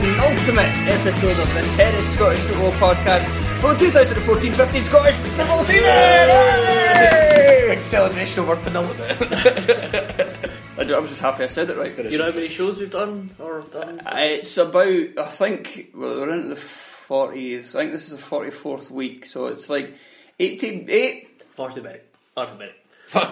Penultimate episode of the Terrace Scottish Football Podcast for the 2014-15 Scottish Football season! Yay! Big celebration over penultimate. I, do- I was just happy I said it right. Do you know how many shows we've done or done? Uh, It's about, I think, well, we're into the 40s. I think this is the 44th week, so it's like 88. Forty minute. Forty minute. No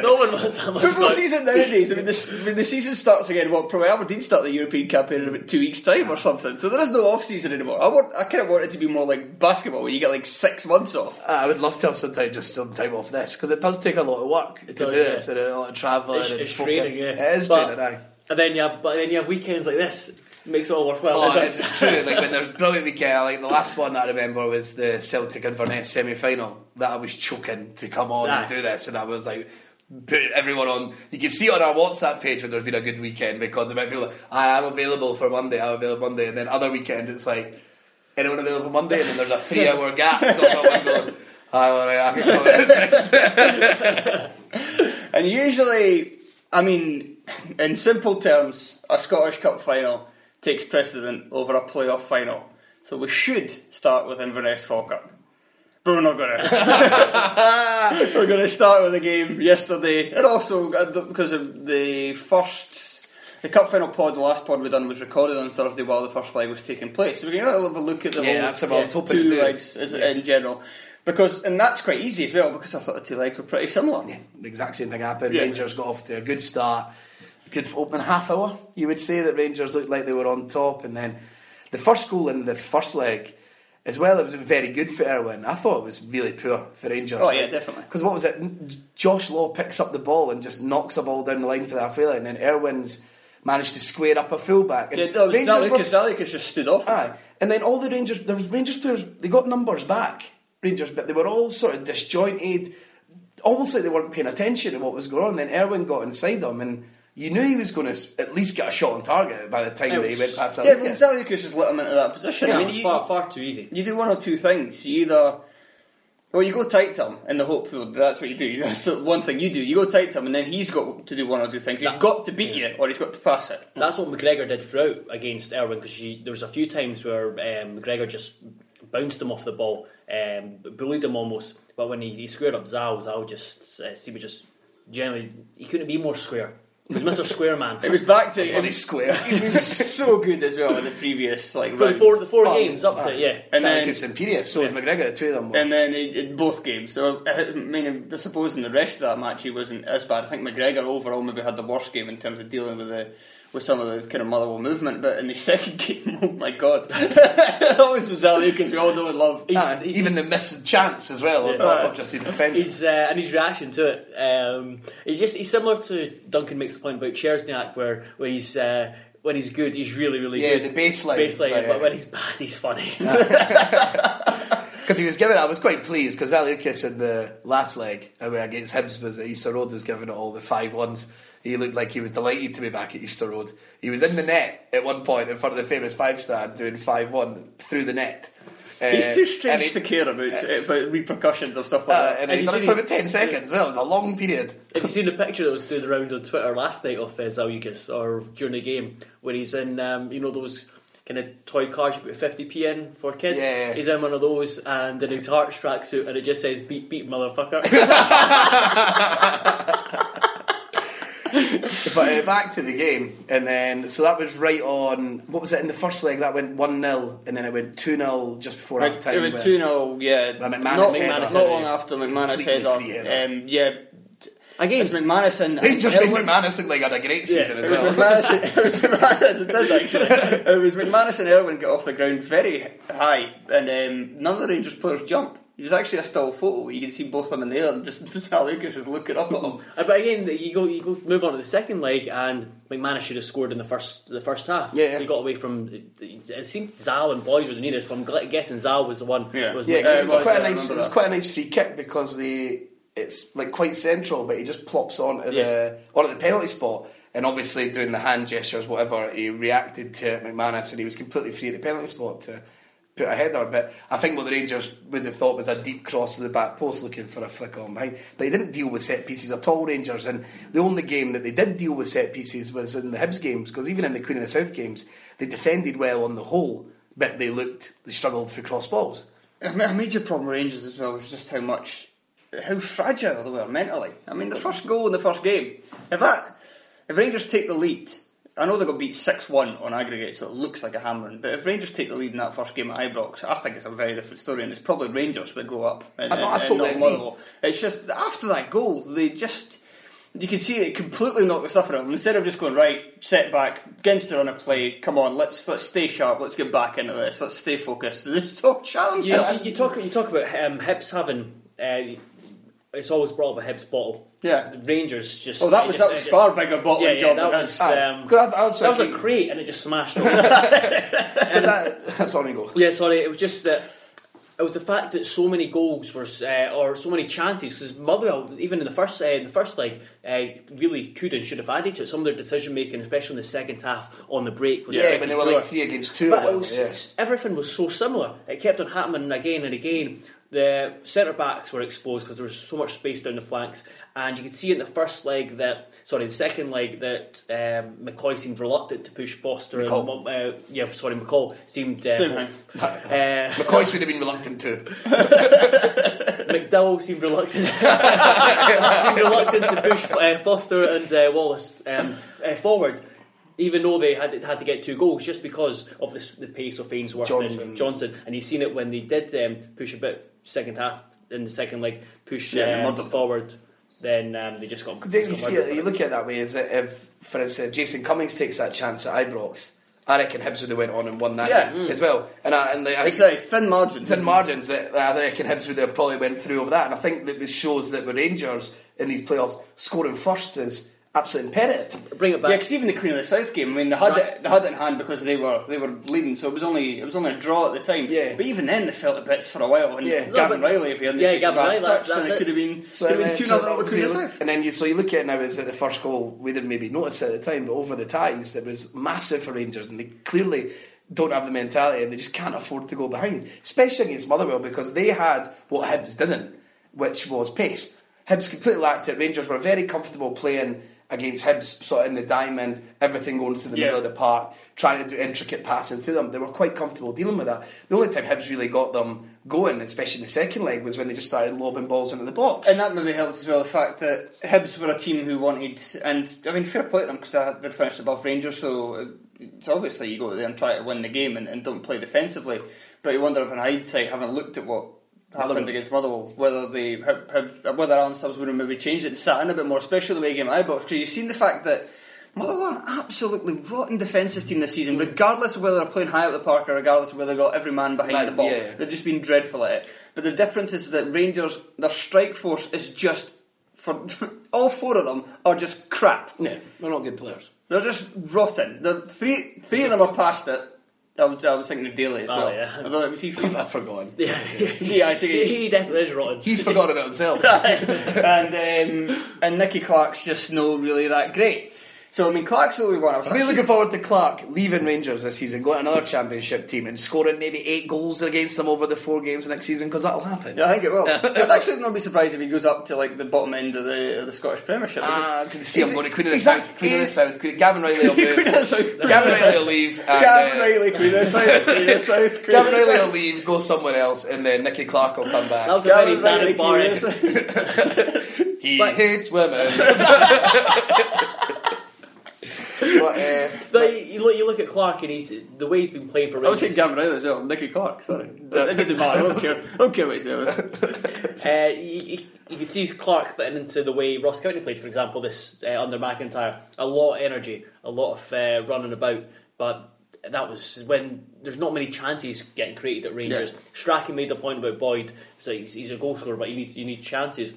No one wants that much. Football fun. season nowadays, I mean, the, I mean, the season starts again. Well, probably Aberdeen start the European campaign in about two weeks' time or something. So there is no off season anymore. I want, I kind of want it to be more like basketball, where you get like six months off. Ah, I would love to have some time, just some time off this because it does take a lot of work to oh, do does, this yeah. and a lot of travelling. It's, and it's training, yeah. It is But- training, aye. And then you have, but then you have weekends like this. Makes it all worthwhile. Oh, It it's, true. Like when there's brilliant weekend, like the last one I remember was the Celtic Inverness semi final that I was choking to come on Aye. and do this, and I was like. Put everyone on. You can see on our WhatsApp page when there's been a good weekend because of people like, "I am available for Monday. I'm available Monday," and then other weekend it's like, "Anyone available Monday?" And then there's a three-hour gap. Going, "Aye, all right, I can come. And usually, I mean, in simple terms, a Scottish Cup final takes precedent over a playoff final. So we should start with Inverness Falkirk. But we're not going to. we're going to start with the game yesterday. And also, because of the first. The cup final pod, the last pod we done was recorded on Thursday while the first leg was taking place. So we can have a look at the Yeah, whole I two legs as, in general. Because and that's quite easy as well because I thought the two legs were pretty similar. the exact same thing happened. Yeah. Rangers got off to a good start. Good opening half hour. You would say that Rangers looked like they were on top, and then the first goal in the first leg, as well, it was very good for Erwin. I thought it was really poor for Rangers. Oh, yeah, definitely. Because what was it? Josh Law picks up the ball and just knocks a ball down the line for the halfway line, and Erwin's managed to square up a fullback. And Yeah, that was Rangers were- Zaliukas. Zaliukas just stood off. Aye. And then all the Rangers, was Rangers players, they got numbers back, Rangers, but they were all sort of disjointed, almost like they weren't paying attention to what was going on. Then Erwin got inside them, and you knew he was going to at least get a shot on target by the time It that he went past Yeah, but Zaliukas. Zaliukas just let him into that position. Yeah, I it mean, was you, far, far too easy. you do one of two things. You either, well, you go tight to him in the hope well, that's what you do. That's one thing you do. You go tight to him, and then he's got to do one or two things. He's That- got to beat you, or he's got to pass it. That's what McGregor did throughout against Erwin because there was a few times where um, McGregor just bounced him off the ball, um, bullied him almost. But when he, he squared up Zal, Zal just uh, he was just generally he couldn't be more square. He was Mr. Square Man. It was back to Bloody square. He was so good as well in the previous like for the rounds. four, the four Oh, games up to it, yeah. And then- Zaliukas and Pires, so was McGregor, the two of them. were. And then in, in both games, so uh, I mean, I suppose in the rest of that match he wasn't as bad. I think McGregor overall maybe had the worst game in terms of dealing with the with some of the kind of Motherwell movement. But in the second game, oh my god, that was the Zaliukas we all know and love. Ah, even the missed chance as well on top of just his defence. He's uh, and his reaction to it. Um, he's just he's similar to Duncan makes the point about Chersniak, where where he's. Uh, when he's good, he's really, really Yeah, good. the baseline, baseline. but, But, uh, when he's bad, he's funny. Because he was giving it, I was quite pleased because Lucas in the last leg away against Hibs was at Easter Road was giving it all the five ones. He looked like he was delighted to be back at Easter Road. He was in the net at one point in front of the famous five stand doing five one through the net. Uh, He's too strange he- to care about, about repercussions of stuff like Uh, that. and And he done it for about ten seconds. Well, it was a long period. Have you seen the picture that was doing around on Twitter last night of uh, Zaliukas or during the game where he's in, um, you know, those kind of toy cars you put 50p in for kids? Yeah, yeah. He's in one of those and in his heart Hearts tracksuit and it just says beat, beat, motherfucker. But uh, back to the game, and then so that was right on. What was it in the first leg? That went one 0 and then it went two 0 just before half It time. went 2 0, yeah. McManus not, header. not long after McManus Completely header. header. Um, yeah. Again, It's McManus and. Rangers and made Elwyn- McManus look like he had a great season It as was well. McManus, it was McManus, it did actually. It was McManus and Erwin got off the ground very high, and um, none of the Rangers players jump. There's actually a still photo. You can see both of them in the air, and just Zaliukas is looking up at them. Uh, But again, you go you go move on to the second leg, and McManus should have scored in the first the first half. Yeah, yeah. he got away from. It seemed Zal and Boyd were the nearest. But I'm guessing Zal was the one. Yeah. was Yeah, it it was, was, quite yeah, a I nice. It was quite a nice free kick because the it's like quite central, but he just plops onto Yeah. the onto the penalty spot, and obviously doing the hand gestures, whatever. He reacted to McManus, and he was completely free at the penalty spot to put a header. But I think what the Rangers would have thought was a deep cross to the back post, looking for a flick on behind. But he didn't deal with set pieces at all, Rangers. And the only game that they did deal with set pieces was in the Hibs games, because even in the Queen of the South games, they defended well on the whole, but they looked they struggled for cross balls. A ma- a major problem with Rangers as well was just how much, how fragile they were mentally. I mean, the first goal in the first game, if that, if Rangers take the lead, I know they got beat six one on aggregate, so it looks like a hammering. But if Rangers take the lead in that first game at Ibrox, I think it's a very different story, and it's probably Rangers that go up. And, I know, I and- and totally not agree. Motherwell. It's just after that goal, they just. You can see it completely knocked the stuff out of them. Instead of just going right, set back, against the run of play. Come on, let's let's stay sharp. Let's get back into this. Let's stay focused. They just all shut Yeah, themselves. you, you talk you talk about um, Hibs having. Uh, it's always brought up a Hibs bottle. Yeah. the Rangers just. Oh, that was just- that was it just- far bigger bottling Yeah, yeah, job that than was. Um, I- I was that was a crate, and it just smashed. over. That's on you go. Yeah, sorry. It was just that it was the fact that so many goals were, uh, or so many chances, because Motherwell, even in the first uh, in the first leg, uh, really could and should have added to it. Some of their decision making, especially in the second half on the break, was Yeah, when they were like three against two. But was, yeah. everything was so similar. It kept on happening again and again. The centre backs were exposed because there was so much space down the flanks, and you could see in the first leg that, sorry, the second leg that um, McCoy seemed reluctant to push Foster McCall. and uh, yeah, sorry, McCall seemed uh, Same uh, McCoy would have been reluctant too. McDowell seemed reluctant, seemed reluctant to push uh, Foster and uh, Wallace um, uh, forward, even though they had had to get two goals, just because of this, the pace of Ainsworth Johnson. and Johnson. And you've seen it when they did um, push a bit second half in the second leg, push Yeah, um, forward. Then um, they just got. Then you got see it, you look at it that way. Is that if, for instance, Jason Cummings takes that chance at Ibrox, I reckon Hibs would have went on and won that Yeah. game as well. And I, and like, I It's think like thin margins. thin margins that I reckon Hibs would have probably went through over that. And I think that it shows that with Rangers in these playoffs, scoring first is absolutely imperative. Bring it back. Yeah, because even the Queen of the South game, I mean, they had it, they had it in hand because they were they were leading, so it was only it was only a draw at the time. Yeah. But even then, they felt the bits for a while. And Yeah. Gavin but- Reilly, if he hadn't Yeah, taken Gavin Reilly, that's- touch, then that's it could have been So, could have been uh, two then, 0 so Queen of the South. and then you so you look at it now is that the first goal we didn't maybe notice at the time, but over the ties it was massive for Rangers, and they clearly don't have the mentality and they just can't afford to go behind, especially against Motherwell because they had what Hibs didn't, which was pace. Hibs completely lacked it. Rangers were very comfortable playing against Hibs, sort of in the diamond, everything going through the Yeah. middle of the park, trying to do intricate passing through them. They were quite comfortable dealing with that. The only time Hibs really got them going, especially in the second leg, was when they just started lobbing balls into the box. And that maybe helped as well the fact that Hibs were a team who wanted, and I mean, fair play to them because they'd finished above Rangers, so it's obviously you go there and try to win the game and, and don't play defensively. But you wonder if, in hindsight, having looked at what happened against Motherwell, whether they whether Alan Stubbs would have maybe changed it and sat in a bit more, especially the way he came at Ibrox. Because you've seen the fact that Motherwell are an absolutely rotten defensive team this season, regardless of whether they're playing high up the park or regardless of whether they've got every man behind Right, the ball. yeah. They've just been dreadful at it. But the difference is that Rangers, their strike force is just for all four of them are just crap. Yeah, they're not good players. They're just rotten. The three three of them are past it. I was, I was thinking of Daly as Oh, well. yeah. I don't know, was he from? I've forgotten. Yeah, Yeah, I take it- he definitely is rotten. He's forgotten about himself. and um, and Nicky Clark's just no really that great. So I mean, Clark's the only one. I was I'm really looking forward to Clark leaving Rangers this season, going to another championship team and scoring maybe eight goals against them over the four games next season because that'll happen. Yeah, I think it will. I'd actually not be surprised if he goes up to like the bottom end of the of the Scottish Premiership. Ah, I can see him going to Queen of the he's South. that- Queen of the South. Queen, Gavin Reilly will move. Queen of the South. Gavin Reilly will leave. And, Gavin uh, Reilly, Queen of the South, Queen of the South, Queen Gavin Reilly will leave, go somewhere else, and then Nicky Clark will come back. That was a very Gavin Reilly, Dan Barry. Queen of the South. he But- hates women. But, uh, But you look, you look at Clark and he's the way he's been playing for Rangers, I was Rangers. saying Gavin Reilly as well. Nicky Clark, sorry. It doesn't matter. I don't care. I don't care what he's doing. Uh, you, you, you could see Clark fitting into the way Ross County played, for example, this uh, under McIntyre. A lot of energy, a lot of uh, running about, but that was when there's not many chances getting created at Rangers. Yeah. Strachan made the point about Boyd. So he's, he's a goal scorer, but you need you need chances.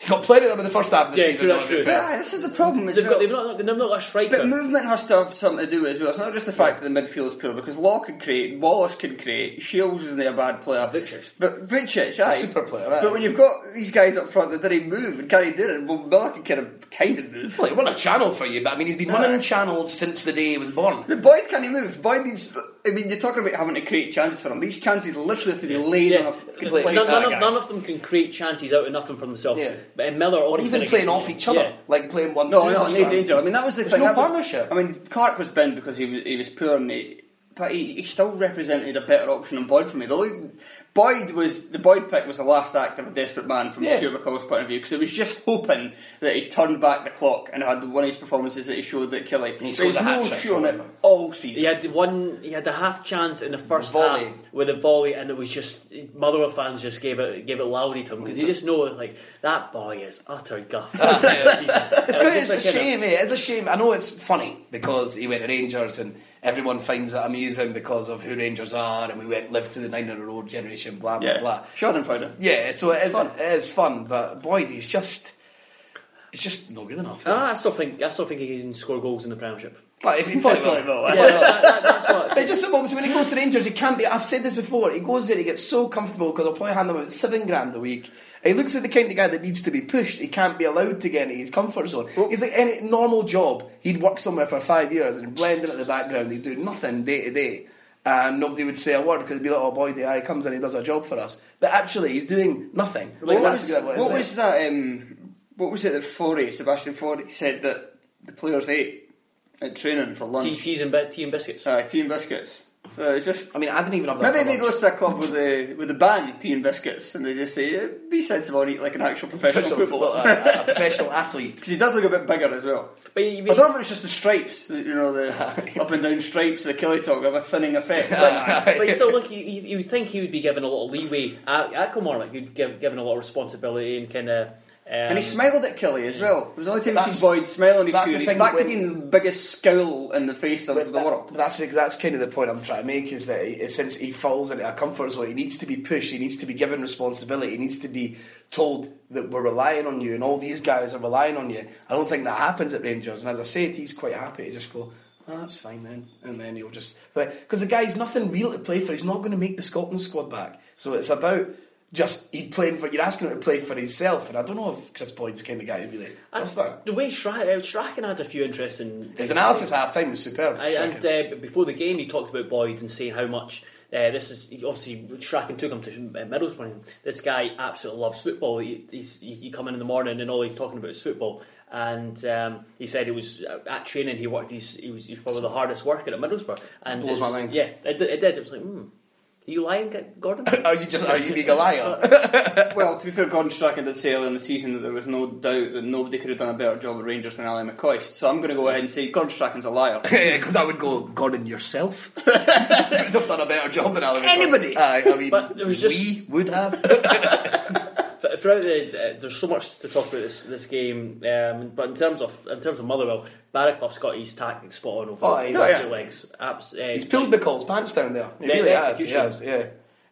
He got plenty of them in the first half of the Yeah, season. true, that's though, to be true. fair. Yeah, uh, this is the problem They've, well. got, they've, not, they've not got a striker. But movement has to have something to do as well. It's not just the fact that the midfield is poor because Law can create, Wallace can create, Shiels isn't a bad player. Vuckic. But Vuckic, aye. super player, aye. But when you've got these guys up front that didn't move and can't do it, well, Miller can kind of, kind of move. Well, he won a channel for you, but I mean, he's been running channels since the day he was born. But Boyd can't move. Boyd needs. I mean, you're talking about having to create chances for him. These chances literally have to be laid Yeah. on a fucking plate. none, none of, none of them can create chances out of nothing for themselves. Yeah. But in Miller, Or even playing off each other, Yeah. like playing one No, two no, no danger. I mean, that was the There's thing. no that was- partnership. I mean, Clark was binned because he was he was poor, and he, but he, he still represented a better option than Boyd for me. The only, Boyd was the Boyd pick was the last act of a desperate man from Yeah. Stuart McCall's point of view because it was just hoping that he turned back the clock and had one of his performances that he showed that Killie. He But scored he's a no hat-trick, shown it all season. He had one. He had a half chance in the first Volley. half with a volley, and it was just Motherwell fans just gave it gave it loudly to him because you just know like that boy is utter guff. Yes. it's, good, Just it's a you know, shame, eh? It's a shame. I know it's funny because he went to Rangers and everyone finds it amusing because of who Rangers are, and we went lived through the nine in a row generation, blah blah blah. yeah. blah. Schadenfreude. Yeah, so it is, fun. it is fun, but Boyd, he's just, it's just not good enough. Is Ah, I still think I still think he can score goals in the Premiership. But if he probably will. Probably will, Yeah, that, that, that's what. But just obviously when he goes to Rangers, he can't be. I've said this before. He goes there, he gets so comfortable because I'll probably hand him about seven grand a week. He looks like the kind of guy that needs to be pushed. He can't be allowed to get into his comfort zone. He's like any normal job. He'd work somewhere for five years and blend in at the background. He'd do nothing day to day. And nobody would say a word because he'd be like, oh boy, the guy comes and he does a job for us. But actually, he's doing nothing. What, was, exactly what it was that? Um, what was it that Forey, Sebastian Forey, said that the players ate at training for lunch? Tea, teas and tea and biscuits. Sorry, tea and biscuits. So it's just I mean, I didn't even have that. maybe for they lunch. goes to a club with a with the band tea and biscuits, and they just say, "Be sensible and eat like an actual professional Well, footballer." a, a professional athlete. Because he does look a bit bigger as well. But you, I don't know if it's just the stripes, the- you know, the up and down stripes, the Killie talk have a thinning effect. But But you look, you, you you would think he would be given a lot of leeway at, at Kilmarnock. He'd give given a lot of responsibility and kind of. Um, and he smiled at Killie as well. It was the only time That's- seen Boyd smile on his career. He's back to being the biggest scowl in the face of But the world. That's that's kind of the point I'm trying to make is that he, since he falls into a comfort zone, he needs to be pushed. He needs to be given responsibility. He needs to be told that we're relying on you, and all these guys are relying on you. I don't think that happens at Rangers. And as I said, he's quite happy to just go. Oh, that's fine then, and then he'll just because the guy's nothing real to play for. He's not going to make the Scotland squad back. So it's about just playing for. You're asking him to play for himself, and I don't know if Kris Boyd's the kind of guy who really does that. The way Strachan, Strachan had a few interesting. His analysis half time was superb. I, and uh, before the game, he talked about Boyd and saying how much uh, this is. Obviously, Strachan took him to uh, Middlesbrough. This guy absolutely loves football. He, he's, he, come in in the morning and all he's talking about is football. And um, he said he was uh, at training. He worked. He's, he was, he was probably the hardest worker at Middlesbrough. And Blows my mind. yeah, it, did- it did. It was like, hmm, are you lying, Gordon? are you just are you being a liar? Well, to be fair, Gordon Strachan did say earlier in the season that there was no doubt that nobody could have done a better job at Rangers than Ali McCoist. So I'm going to go ahead and say Gordon Strachan's a liar. Because I would go, Gordon, yourself? You'd have done a better job than Alan. Anybody. Aye, I mean, But there was just- we would have. Throughout the, uh, there's so much to talk about this this game. Um, but in terms of in terms of Motherwell, Baraclough's got his tactics spot on over Oh, the he's- over yeah. legs. Abs- uh, He's pulled McCall's pants down there. He really has. He has, yeah.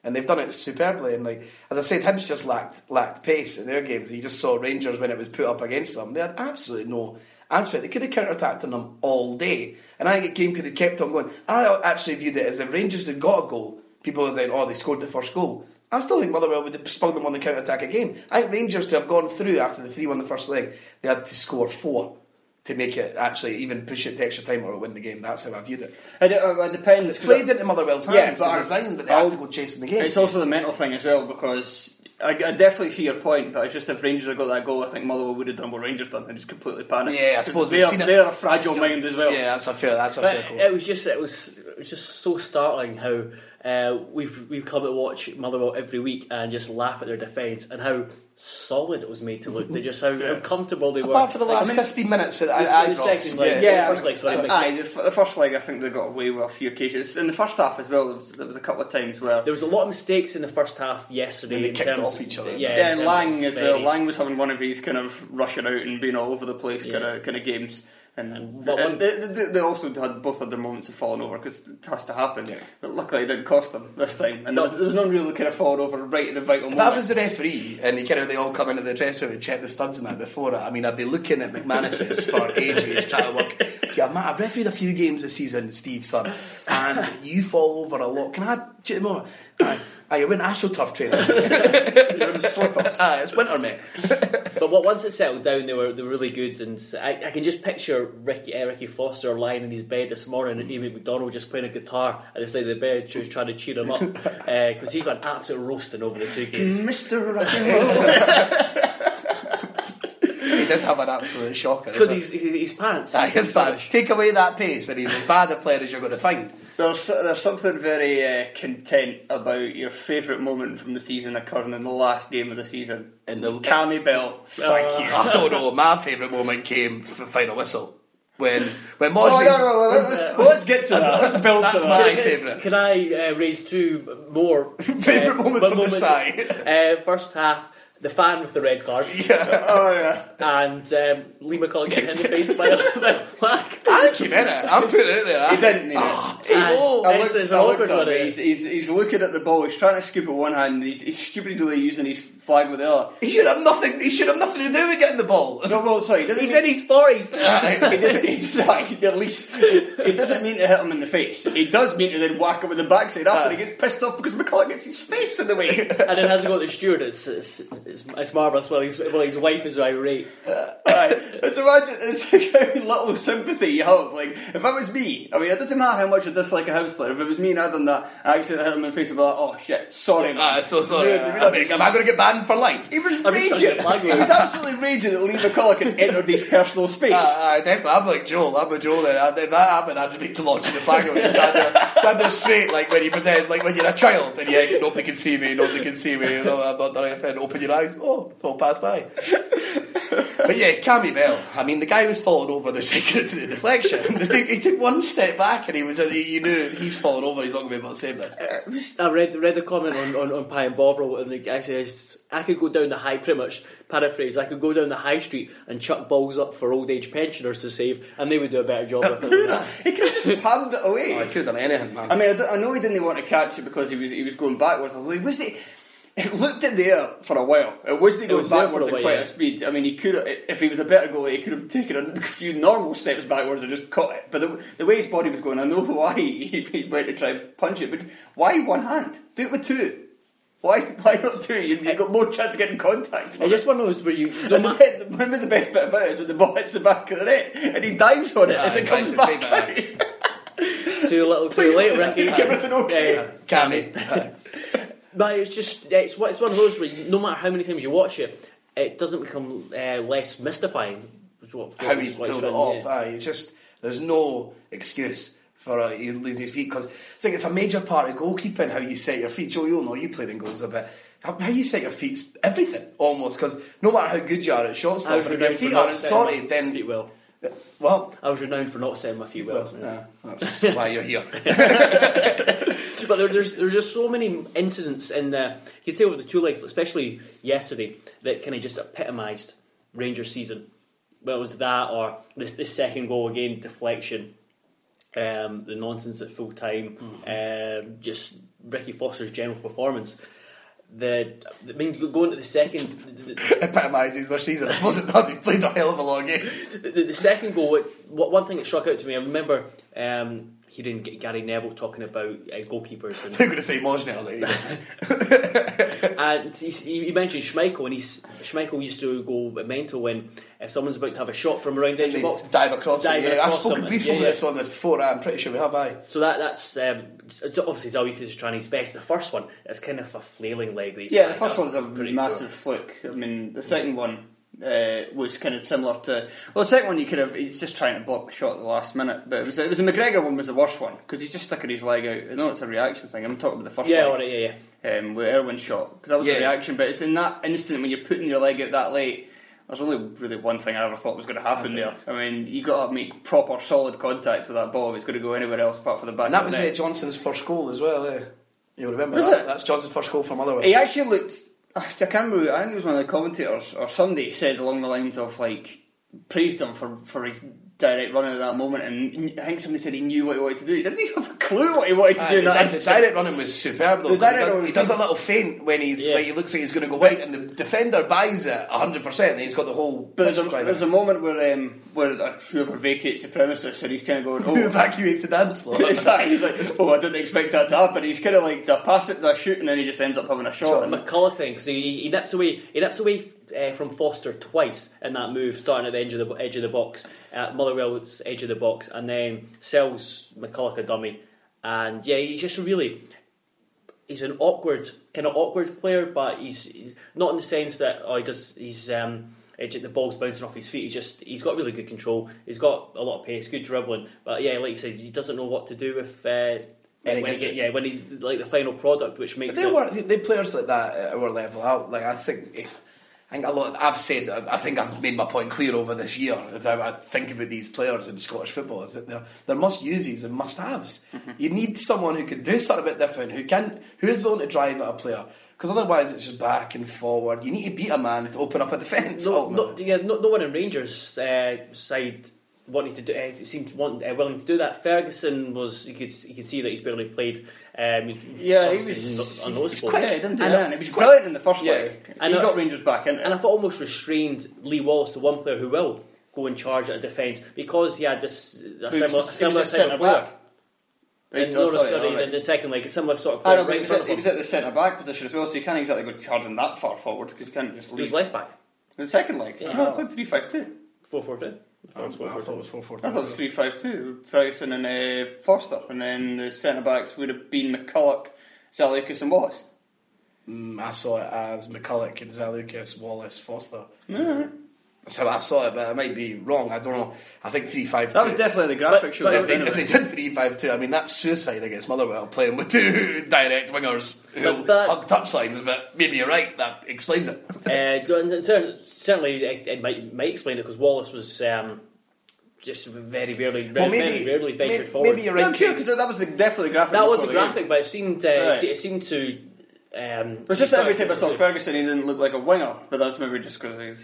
And they've done it superbly. And like as I said, Hibs just lacked lacked pace in their games. You just saw Rangers when it was put up against them. They had absolutely no answer. They could have counter-attacked on them all day. And I think the game could have kept on going. I actually viewed it as if Rangers had got a goal, people would think, oh, they scored the first goal. I still think Motherwell would have spun them on the counter attack again. I think Rangers to have gone through after the 3 1 the first leg, they had to score four to make it actually even push it to extra time or win the game. That's how I viewed it. It, uh, it depends. It's 'cause played into Motherwell's Yeah, hands, but the design, but they I'll- had to go chasing the game. It's also the mental thing as well because I, I definitely see your point, but it's just if Rangers had got that goal, I think Motherwell would have done what Rangers done and just completely panicked. Yeah, I 'Cause suppose they're, seen they are a fragile mind as well. Yeah, that's a fair. That's a But fair call. it was just it was it was just so startling how uh, we've we've come to watch Motherwell every week and just laugh at their defence and how solid it was made to look. They just how, how comfortable they were. Apart for the last Like, I mean, 15 minutes at the- I, the second leg, yeah. Yeah, The first leg, sorry, I- aye, the, f- the first leg I think they got away with a few occasions. In the first half as well, there was, there was a couple of times where There was a lot of mistakes in the first half yesterday. And they in kicked terms off each other. Yeah, Yeah, and Laing of as well. Laing was having one of these kind of rushing out and being all over the place kind of kind of games. And, and, but they, they, they also had both had their moments of falling over because it has to happen. But luckily, it didn't cost them this time. And there was, there was no real kind of falling over right at the vital If moment. I was the referee and you kind of they all come into the dressing room and check the studs and that before it, I mean, I'd be looking at McManus's for ages trying to work. See, I've, I've refereed a few games this season, Steve, son, and you fall over a lot. Can I? Do you know, Aye, aye, you went AstroTurf training. You're in slippers. Aye, it's winter, mate. But what, once it settled down, they were they were really good, and I, I can just picture Ricky uh, Ricky Foster lying in his bed this morning, and Amy Macdonald just playing a guitar at the side of the bed, just trying to cheer him up because he's got an absolute roasting over the two games. Mr. Rock and Roll. He did have an absolute shocker. Because didn't he's, he's his pants. he? Aye, his bad. Take away that pace, and he's as bad a player as you're going to find. There's, there's something very uh, content about your favourite moment from the season occurring in the last game of the season. In the- Cammy Bell, thank you. I don't know. My favourite moment came for final whistle when when Mosby. Oh, no, no, no, let's, let's get to that. Let's build That's to my favourite. Can I uh, raise two more Favourite moments from the sty. Uh, first half, the fan with the red card, Yeah. Oh, yeah. and um, Lee McCulloch getting hit in the face by a, by a flag. I think he meant it. I'm putting it out there. He didn't mean Ah, it. He's, Oh, I it's- looked, it's an I looked awkward at one, him. eh? He's, he's, he's looking at the ball. He's trying to scoop with one hand. He's, he's stupidly using his flag with the other. He should have nothing. He should have nothing to do with getting the ball. No, well, sorry. He doesn't He's mean, in his forties. he doesn't. He does, aye, at least he doesn't mean to hit him in the face. He does mean to then whack him with the backside after. He gets pissed off because McCulloch gets his face in the way. and then has to go to the stewardess. It's, it's, it's marvellous. Well, his, well, his wife is irate. Aye. It's imagine it's like how little sympathy you have. Like if it was me, I mean, it doesn't matter how much I dislike a house player. If it was me and I'd done that, I accidentally hit him in the face. I'd be like, oh shit, sorry, man. Ah, so sorry. Really, I really. mean, am I going to get banned for life? He was I'm just trying to raging. get He was absolutely raging that Lee McCulloch had entered his personal space. Ah, ah, definitely. I'm like Joel. I'm a Joel. There. And If that happened, I'd just be launching the flag away. Stand there, stand there straight, like when you pretend, like when you're a child and you nobody can see me, nobody can see me. You know, I'm not doing anything. Open your eyes. Oh, it's all passed by. but yeah, Cammy Bell. I mean, the guy was falling over the second to the deflection. He took one step back and he was. You knew he's falling over. He's not going to be able to save this. Uh, I read read the comment on on, on Pie and Bovril, and the guy says I could go down the high, pretty much paraphrase. I could go down the high street and chuck balls up for old age pensioners to save, and they would do a better job of it. than. He could have just palmed it away. Oh, I could have done anything, man. I mean, I, d- I know he didn't want to catch it because he was he was going backwards. Although he was the, it looked in the air for a while. It wasn't going was backwards at quite yeah. a speed. I mean, he could have, if he was a better goalie, he could have taken a few normal steps backwards and just caught it. But the, the way his body was going, I know why he, he went to try and punch it. But why one hand? Do it with two. Why why not two? You, you've got more chance of getting contact. I just one of those where you, you and the, ma- bit, remember the best bit about it is when the ball hits the back of the net and he dives on it Aye, as it he comes tries to back out. too little, too Please late, Ricky. give us an okay. Uh, Cammy. But it's just it's one- it's one of those where no matter how many times you watch it, it doesn't become uh, less mystifying. what- how he's pulled it off. yeah. Aye, it's just there's no excuse for uh, he losing his feet because it's like it's a major part of goalkeeping. How you set your feet. Joe, you'll know you played in goals a bit. How, how you set your feet's everything almost because no matter how good you are at shot was if your feet aren't sorted, then feet well. Well, I was renowned for not saying my feet well. yeah, that's why you're here. but there, there's there's just so many incidents in the you can say over the two legs, but especially yesterday, that kind of just epitomised Rangers season. Well, it was that or this this second goal again, deflection, um, the nonsense at full time, um, just Ricky Foster's general performance. The I mean, going to the second, the, the, Epitomises their season. I suppose it does. He played a hell of a long game. the, the second goal, what, what one thing that struck out to me, I remember um, hearing G- Gary Neville talking about uh, goalkeepers and They're going to say Mohsni. I was like, yes. and he, he mentioned Schmeichel, and he's Schmeichel used to go mental when if someone's about to have a shot from around the edge of the box. dive across Dive it. Yeah, I've spoken them, briefly yeah, on yeah. this on this before. I'm pretty sure we have. I. So that that's um, it's obviously Zaliukas is trying his best. The first one is kind of a flailing leg. That Yeah, the trying. first one's a Pretty massive fluke. I mean, the second one uh, was kind of similar to. Well, the second one you could have. He's just trying to block the shot at the last minute, but it was it was the McGregor one was the worst one because he's just sticking his leg out. I know it's a reaction thing. I'm talking about the first Yeah, leg. alright, yeah, yeah. um, with Erwin's shot because that was Yeah. the reaction. But it's in that instant when you're putting your leg out that late. There's only really one thing I ever thought was going to happen there. I mean, you got to make proper solid contact with that ball if it's going to go anywhere else apart from the back. And that was the net. uh, Johnson's first goal as well. Eh? You'll remember Was that. it? That's Johnson's first goal from Motherwell. He actually looked. I can't remember. I think it was one of the commentators or somebody said along the lines of like praised him for, for his direct running at that moment, and I think somebody said he knew what he wanted to do. He didn't even have a clue what he wanted to Aye, do. in the, that di- the instant. direct running was superb though. The 'cause direct he, does, he does a little feint when he's Yeah. like he looks like he's going to go wide, and the defender buys it hundred percent, and he's got the whole. But there's a, there's a moment where um, where uh, whoever vacates the premises and he's kind of going, who oh, evacuates the dance floor. exactly. He's like, oh, I didn't expect that to happen. He's kind of like, they pass it, they shoot, and then he just ends up having a shot. And McCulloch thing because he, he nips away he nips away uh, from Foster twice in that move, starting at the edge of the edge of the box, at Motherwell's edge of the box, and then sells McCulloch a dummy, and yeah, he's just really he's an awkward kind of awkward player, but he's, he's not in the sense that oh he does he's um. The ball's bouncing off his feet. He's just he's got really good control. He's got a lot of pace, good dribbling. But yeah, like you said, he doesn't know what to do with uh, When when, he get, yeah when he like the final product, which makes They it. were they players like that at our level. I, like I think, I think a lot. I've said. I think I've made my point clear over this year. If I, think about these players in Scottish football, is that they're they're must uses and must haves. Mm-hmm. You need someone who can do something a bit different, who can, who is willing to drive at a player. Because otherwise, it's just back and forward. You need to beat a man to open up a defence. no, no, yeah, no, no one in Rangers uh, side wanting to do uh, seemed want, uh, willing to do that. Ferguson was you could you could see that he's barely played. Um, he's yeah, he was. no- He's unnoticeable. quick. He didn't do And- that. He was brilliant in the first Yeah. leg. And he I- got Rangers back in. And I thought almost restrained Lee Wallace to one player who will go in charge at a defence because he had this a He was- similar, was similar at type centre of player. back. And Right, no, oh, sorry, sorry, all right. the, the second leg, a similar sort of I player know, but right he was, at, he was at the centre back position as well, so you can't exactly go charging that far forward because you can't just He was leave. left back, In The second leg, Yeah. no, I played three five two. four four two. I, thought it was four four. I thought it was three five two. Ferguson and uh, Foster, and then the centre backs would have been McCulloch, Zaliukas, and Wallace. Mm, I saw it as McCulloch and Zaliukas, Wallace, Foster. So I saw it, but I might be wrong. I don't know. I think three five. That was definitely the graphic But- show. but that If they, anyway. if they did three five two, I mean that's suicide against Motherwell playing with two direct wingers who But that- hug touch lines. But maybe you're right. That explains it. Uh, certainly, it, it might might explain it because Wallace was um, just very rarely, Well, very, maybe rarely ventured maybe, forward. maybe you're Yeah, right. I'm sure because that was the, definitely the graphic. that was before the the graphic, game. but it seemed uh, Right. it seemed to. Um, It was just that every time I saw Ferguson, he didn't look like a winger, but that's maybe just because he was.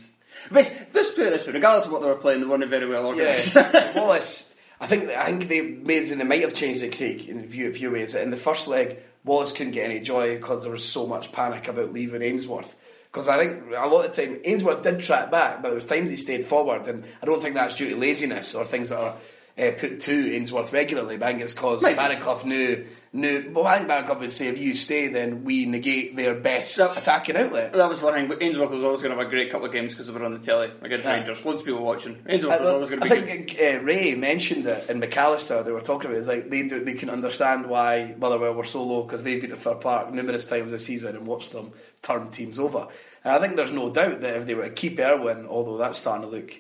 But let's put it this way: regardless of what they were playing, they weren't very well organised. Yeah, Wallace. I think I think they made and they might have changed the Craig, in a few, ways. In the first leg, Wallace couldn't get any joy because there was so much panic about leaving Ainsworth. Because I think a lot of the time Ainsworth did track back, but there was times he stayed forward, and I don't think that's due to laziness or things that are uh, put to Ainsworth regularly. But I think it's because. Baraclough knew I think Baraclough would say, if you stay, then we negate their best attacking outlet. that was one thing. But Ainsworth was always going to have a great couple of games because they were on the telly against Yeah. Rangers. Loads of people watching. Ainsworth I, was always going to I be good. think uh, Ray mentioned it in McAllister. They were talking about it. It's like they do, they can understand why Motherwell were so low because they've been to Fir Park numerous times this season and watched them turn teams over. And I think there's no doubt that if they were to keep Erwin, although that's starting to look,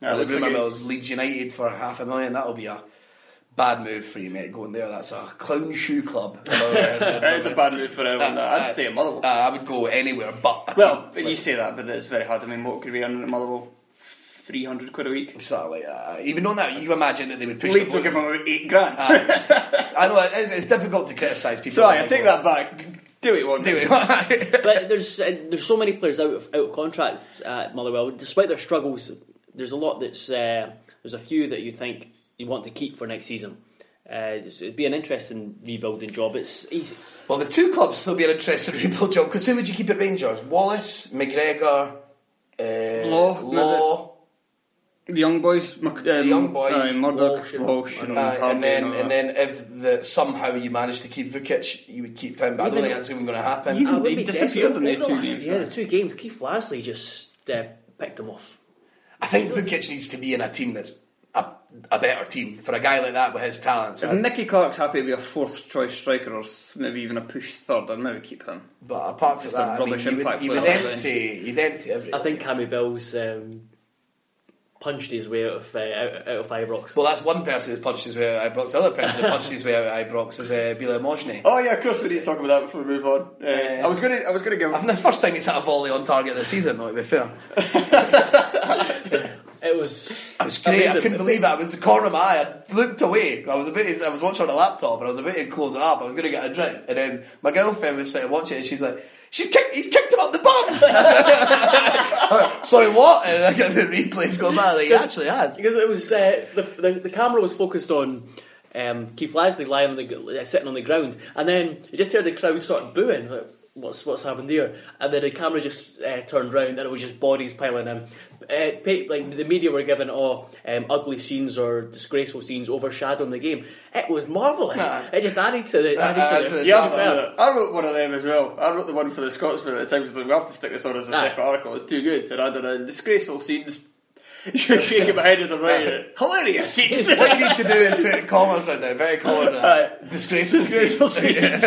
Yeah, it the like rumour mill is Leeds United for half a million. That'll be a bad move for you, mate. Going there, that's a clown shoe club. It's a bad move for everyone. Uh, I'd uh, stay at Motherwell. Uh, I would go anywhere but. A well, team you say that, but it's very hard. I mean, what could we earn at Motherwell? three hundred quid a week. Something like. Even on that, you imagine that they would push. Leeds the will give boat. him about eight grand. I know it's, it's difficult to criticise people. Sorry, I take that back. Do it one Do day. it. but there's uh, there's so many players out of out of contract at Motherwell. Despite their struggles, there's a lot that's uh, there's a few that you think you want to keep for next season. Uh, it'd be an interesting rebuilding job. It's easy. Well, the two clubs will be an interesting rebuild job because who would you keep at Rangers? Wallace, McGregor, uh, Law, Law, The young boys, Mc- um, the young boys, aye, Murdoch, Walsh and- Walsh, and, uh, Hardie and then all and then if the, somehow you manage to keep Vuckic, you would keep him. But I don't think that's even going to happen. Even- would they be disappeared in the two games, Yeah, aye. the two games. Keith Lasley just uh, picked them off. I think Vuckic needs to be in a team that's a, a better team for a guy like that with his talents. If Nicky Clark's happy to be a fourth choice striker or maybe even a push third, I'd maybe keep him. But apart from Just a that, I mean, rubbish you would, impact you would empty, you'd empty everything. I think Cammy Bell's um, punched his way out of uh, out, out of Ibrox. Well, that's one person who's punched his way out of Ibrox. The other person who's punched his way out of Ibrox is uh, Bilel Mohsni. Oh yeah, of course we need to talk about that before we move on. Uh, I was gonna, I was gonna give. I think that's the first time he's had a volley on target this season, though, to be fair. It was. I was great. I couldn't believe that. it. I was the corner of my eye. I looked away. I was a bit. I was watching on a laptop, and I was a bit to close it up. I was going to get a drink, and then my girlfriend was sitting watching and she's like, "She's kicked. He's kicked him up the bum." Sorry, what? And I get the replays going back. Like, he actually has. because it was uh, the, the the camera was focused on um, Keith Lasley lying on the uh, sitting on the ground, and then you just heard the crowd start booing. Like, what's what's happened there? And then the camera just uh, turned round, and it was just bodies piling in. Uh, like the media were given oh um, ugly scenes or disgraceful scenes overshadowing the game. It was marvelous. Nah. It just added to the. Added Uh, to uh, the Yeah, drama. I wrote one of them as well. I wrote the one for the Scotsman at the time. 'cause we have to stick this on as a Aye. separate article. It's too good. And I did a disgraceful scenes. You're shaking my head as I'm writing it. Hilarious scenes. What you need to do is put commas right there, very common. Uh, Aye. disgraceful, Disgraceful scenes.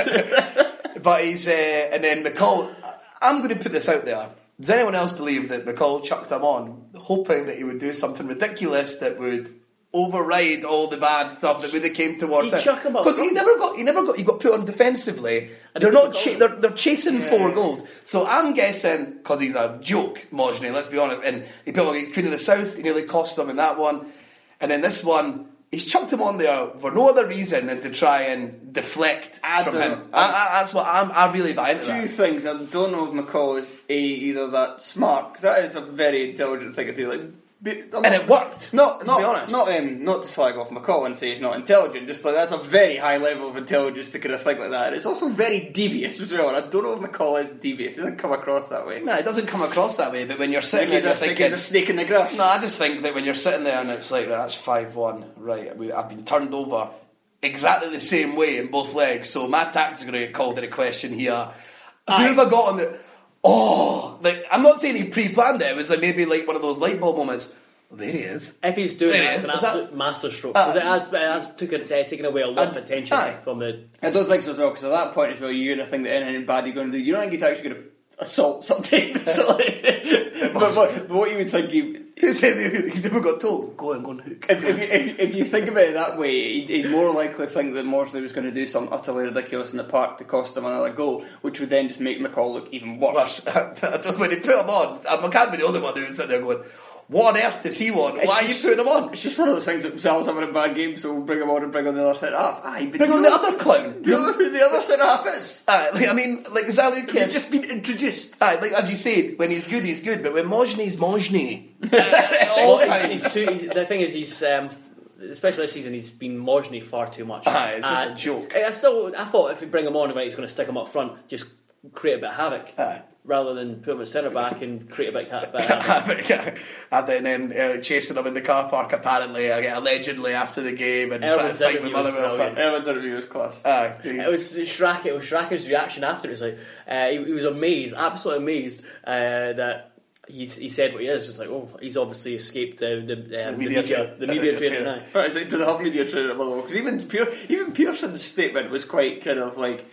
but he's, uh, and then McCall. I'm going to put this out there. Does anyone else believe that McCall chucked him on, hoping that he would do something ridiculous that would override all the bad stuff that would have came towards him? chuck him up Because he never got, he never got, he got put on defensively. And They're not, cha- they're, they're chasing four goals. So I'm guessing because he's a joke, Mohsni. Let's be honest. And he put against Queen of the South. He nearly cost them in that one. And then this one, he's chucked him on there for no other reason than to try and deflect I from him. I, I, that's what I'm. I really buy into Two that. things. I don't know if McCall is a either that smart. 'cause that is a very intelligent thing to do. Like, be, And it worked. Not, to not, be honest. not, um, not to slag off McCall and say he's not intelligent. Just like that's a very high level of intelligence to kind of think like that. And it's also very devious as well. And I don't know if McCall is devious. He doesn't come across that way. no, it doesn't come across that way. But when you're Like sitting he's, there, a, thinking, he's a snake in the grass. No, I just think that when you're sitting there and it's like, right, that's 5 1, right, we, I've been turned over exactly the same way in both legs, so my tactics are going to get called into question here. Who have I got on the. Oh, like, I'm not saying he pre planned it, it was like maybe like one of those light bulb moments. Well, there he is. If he's doing There that, it it's an Is that- absolute masterstroke. Uh, Because it has, it has took it, uh, taken away a lot of And- attention aye. from the. I don't think so as well, because at that point as well, you're going to think that anything bad you're going to do, you don't think he's actually going to assault something. so, like, but, but, but what you would think he. Who said he never got told? Go and go and hook. If, if, you, if, if you think about it that way, he'd, he'd more likely think that Mohsni was going to do something utterly ridiculous in the park to cost him another goal, which would then just make McCall look even worse. I don't, when he put him on, I can't be the only one who who's sitting there going, What on earth does he want? It's Why are you putting him on? It's just one of those things that Sal's having a bad game, so we'll bring him on and bring on the other centre half. Aye, but Bring on the other clown. Do you know who the other centre half is? Aye, like, I mean, like He's just been introduced. Aye, like as you said, when he's good, he's good, but when Mohsni's Mohsni, uh, all Well, times. he's, he's too, he's, the thing is, he's um, especially this season, he's been Mohsni far too much. Aye, it's just a joke. I still, I thought if we bring him on, right, he's going to stick him up front, just create a bit of havoc, Aye. rather than put him at centre back and create a bit, of havoc. After and then uh, chasing him in the car park, apparently, uh, allegedly after the game, and trying to fight with interview was Motherwell. brilliant. fan. Everyone's interview was class. Aye, It was Shrek. It was Shrek's reaction after. It was like uh, he, he was amazed, absolutely amazed uh, that he he said what he is. It's like, oh, he's obviously escaped uh, the, uh, the media media, tra- the media uh, training tra- now. Right, it's like to the Huff Media trainer at Motherwell because even Pier- even Pearson's statement was quite kind of like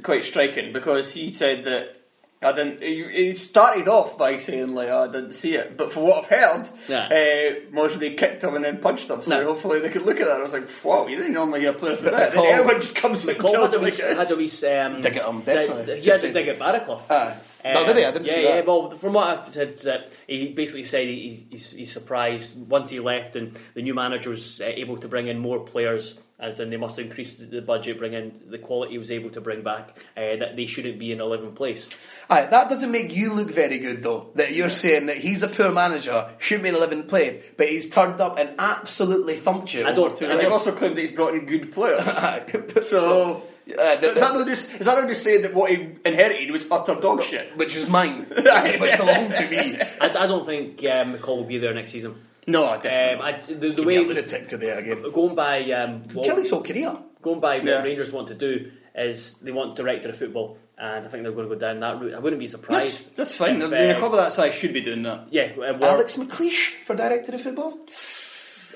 quite striking because he said that I didn't. He, he started off by saying like "Oh, I didn't see it, but for what I've heard, Yeah. uh, Mohsni kicked him and then punched him. So No. hopefully they could look at that. I was like, wow, you didn't normally get a player say that. Then McCall- everyone just comes and McCall tells had a him wee, like it had a wee um, Dig at him, uh, definitely. He Just had to dig at Baraclough. Aye. No, did he? I didn't yeah, see yeah. that. Well, from what I've said, uh, he basically said he's, he's, he's surprised once he left and the new manager was uh, able to bring in more players. As in, they must increase the- the budget, bring in the quality he was able to bring back. Uh, that they shouldn't be in 11th place. Aye, that doesn't make you look very good, though. That you're saying that he's a poor manager, shouldn't be in 11th place, but he's turned up and absolutely thumped you. I don't- over two I And don't- they've also claimed that he's brought in good players. Aye. So, Uh, the- is that not just is that not just saying that what he inherited was utter dog shit? which was mine, which belonged to me. I, I don't think um, McCall will be there next season. No, Um. I, the, the way a lunatic today again. going by um, what- Kill his whole career. going by what Yeah. Rangers want to do is they want director of football, and I think they're going to go down that route. I wouldn't be surprised. that's fine. I if, mean, a uh, club of that size should be doing that. Yeah, uh, Alex McLeish for director of football.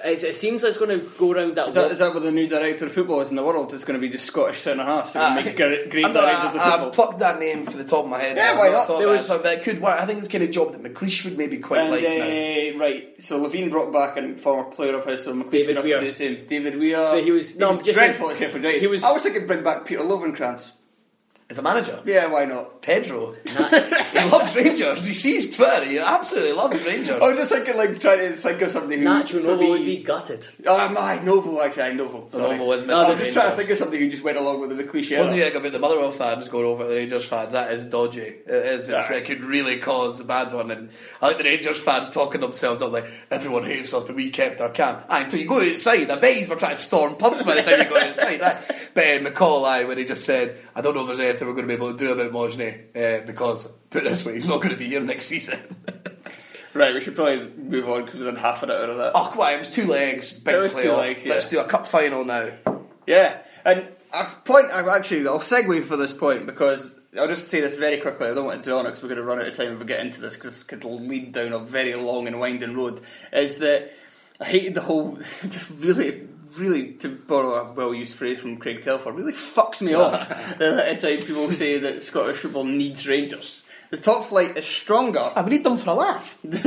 It's, it seems like it's going to go around that. Is that, wa- is that what the new director of football is in the world? It's going to be just Scottish centre halves. So Aye. make great, great I'm not- directors of I- football. I've plucked that name for the top of my head. Yeah, why not not? There about it, was- so that could work. I think it's the kind of job that McLeish would maybe quite and like uh, right, so Levein brought back a former player of his, so McLeish David would have to do the same. David Weir. But he was- no, I'm just dreadful at Sheffield United. he was- I was thinking bring back Peter Lovenkrands. As a manager, Yeah, why not? Pedro. he loves Rangers. He sees Twitter. He absolutely loves Rangers. I was just thinking, like, trying to think of somebody who. Nacho for Novo me- would be gutted. Oh, my, Novo, actually, aye, Novo. Sorry. Novo is I Mr. was just trying to think of somebody who just went along with the cliche. What do you think about the Motherwell fans going over the Rangers fans? That is dodgy. It is. It's, Aye. it could really cause a bad one. And I like the Rangers fans talking themselves up like everyone hates us, but we kept our calm. Aye, until you go outside, I bet you were trying to storm pubs by the time you go outside. Aye. But uh, McCall, aye, when he just said, "I don't know if there's anything we're going to be able to do about Mohsni uh, because put it this way, he's not going to be here next season." Right, we should probably move on because we've done half an hour of that. oh, on, it was two legs, big It was two playoff. legs, yeah. Let's do a cup final now. Yeah, and a point. I actually, I'll segue for this point because I'll just say this very quickly. I don't want to dwell on it because we're going to run out of time if we get into this because it could lead down a very long and winding road. Is that I hated the whole, just really, really to borrow a well-used phrase from Craig Telfer, really fucks me off the amount of time people say that Scottish football needs Rangers. The top flight is stronger. I need them for a laugh. yeah,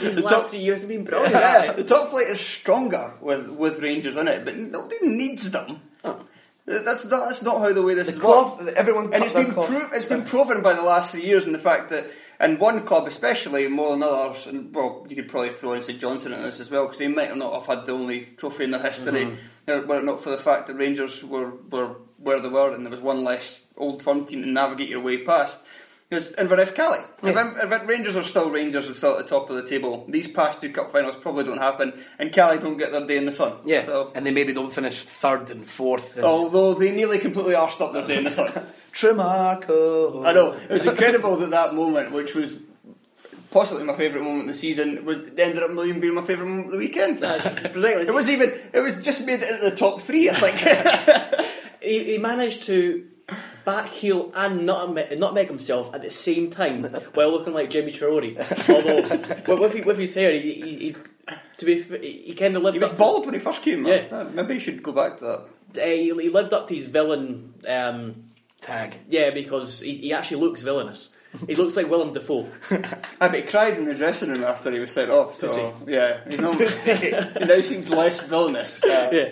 These the last top, three years have been brilliant. yeah, the top flight is stronger with, with Rangers in it, but nobody needs them. Oh. That's not, that's not how the way this The is cloth, everyone And cut it's their been cloth. pro- it's been proven by the last three years in the fact that, and one club especially more than others, and well, you could probably throw in St Johnstone in this as well because they might not have had the only trophy in their history, Mm-hmm. were it not for the fact that Rangers were, were where they were and there was one less old firm team to navigate your way past. It was Inverness Caley. If, Yeah. if, if Rangers are still Rangers and still at the top of the table, these past two cup finals probably don't happen, and Caley don't get their day in the sun. Yeah, So, and they maybe don't finish third and fourth. And although they nearly completely arsed up their day in the sun. Tremarco. I know. It was incredible that that moment, which was possibly my favourite moment of the season, was ended up even being my favourite moment of the weekend. That's ridiculous. It was even. It was just made it into the top three. I think. he, he managed to backheel and nutmeg, nutmeg himself at the same time while looking like Djimi Traore. Although with, with, with his hair, he, he, he's to be he, he kind of lived he was up. bald when he first came. Yeah. Man. Maybe you should go back to that. To, uh, he, he lived up to his villain. Um, Tag. yeah, because he, he actually looks villainous. He looks like Willem Dafoe. I bet he cried in the dressing room after he was sent off. So Pussy. yeah, he's not, he now seems less villainous. Uh, yeah.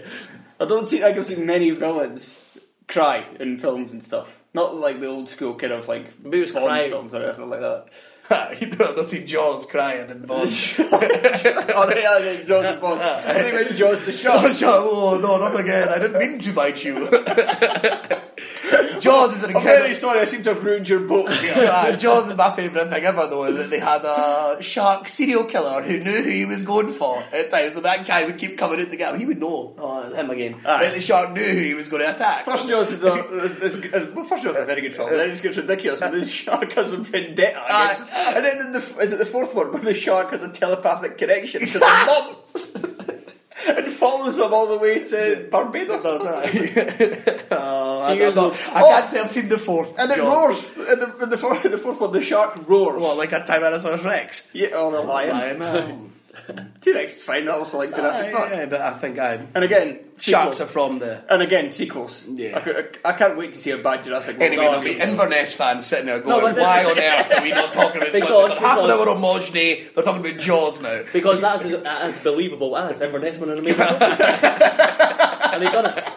I don't see. I can see many villains cry in films and stuff. Not like the old school kind of like Maybe he was Bond crying. films or anything like that. you don't don't see Jaws crying and Bond. oh, yeah, yeah, Jaws the Bond. I think meant Jaws the shark. oh, oh, no, not again. I didn't mean to bite you. Jaws is an I'm very sorry. I seem to have ruined your boat. Uh, Jaws is my favourite thing ever, though, is that they had a shark serial killer who knew who he was going for at times, so that guy would keep coming in to get him. He would know. Oh, him again. Aye. Then the shark knew who he was going to attack. First Jaws is a is, is, is, well, first Jaws is a very good film. Then it just gets ridiculous. But the shark has a vendetta, against, and then in the is it the fourth one where the shark has a telepathic connection to the mum and follows them all the way to Barbados. oh, I, not- Oh. can't say I've seen the fourth. And it Jaws. roars. In the, in the, fourth, in the fourth one, the shark roars. What, like a Tyrannosaurus Rex? Yeah, or the lion. Lion, um, T-Rex is fine. I also like Jurassic aye, Park. aye, but I think I And again, sharks sequels. are from the. And again, sequels. Yeah. I, could, I, can't wait to see a bad Jurassic World. Anyway, there'll be Inverness fans sitting there going, but "Why on earth are we not talking about Because- Scotland? Half an hour on Mohsni, they're talking about Jaws now." Because that's as, as believable as Inverness winning a major trophy. and he done it.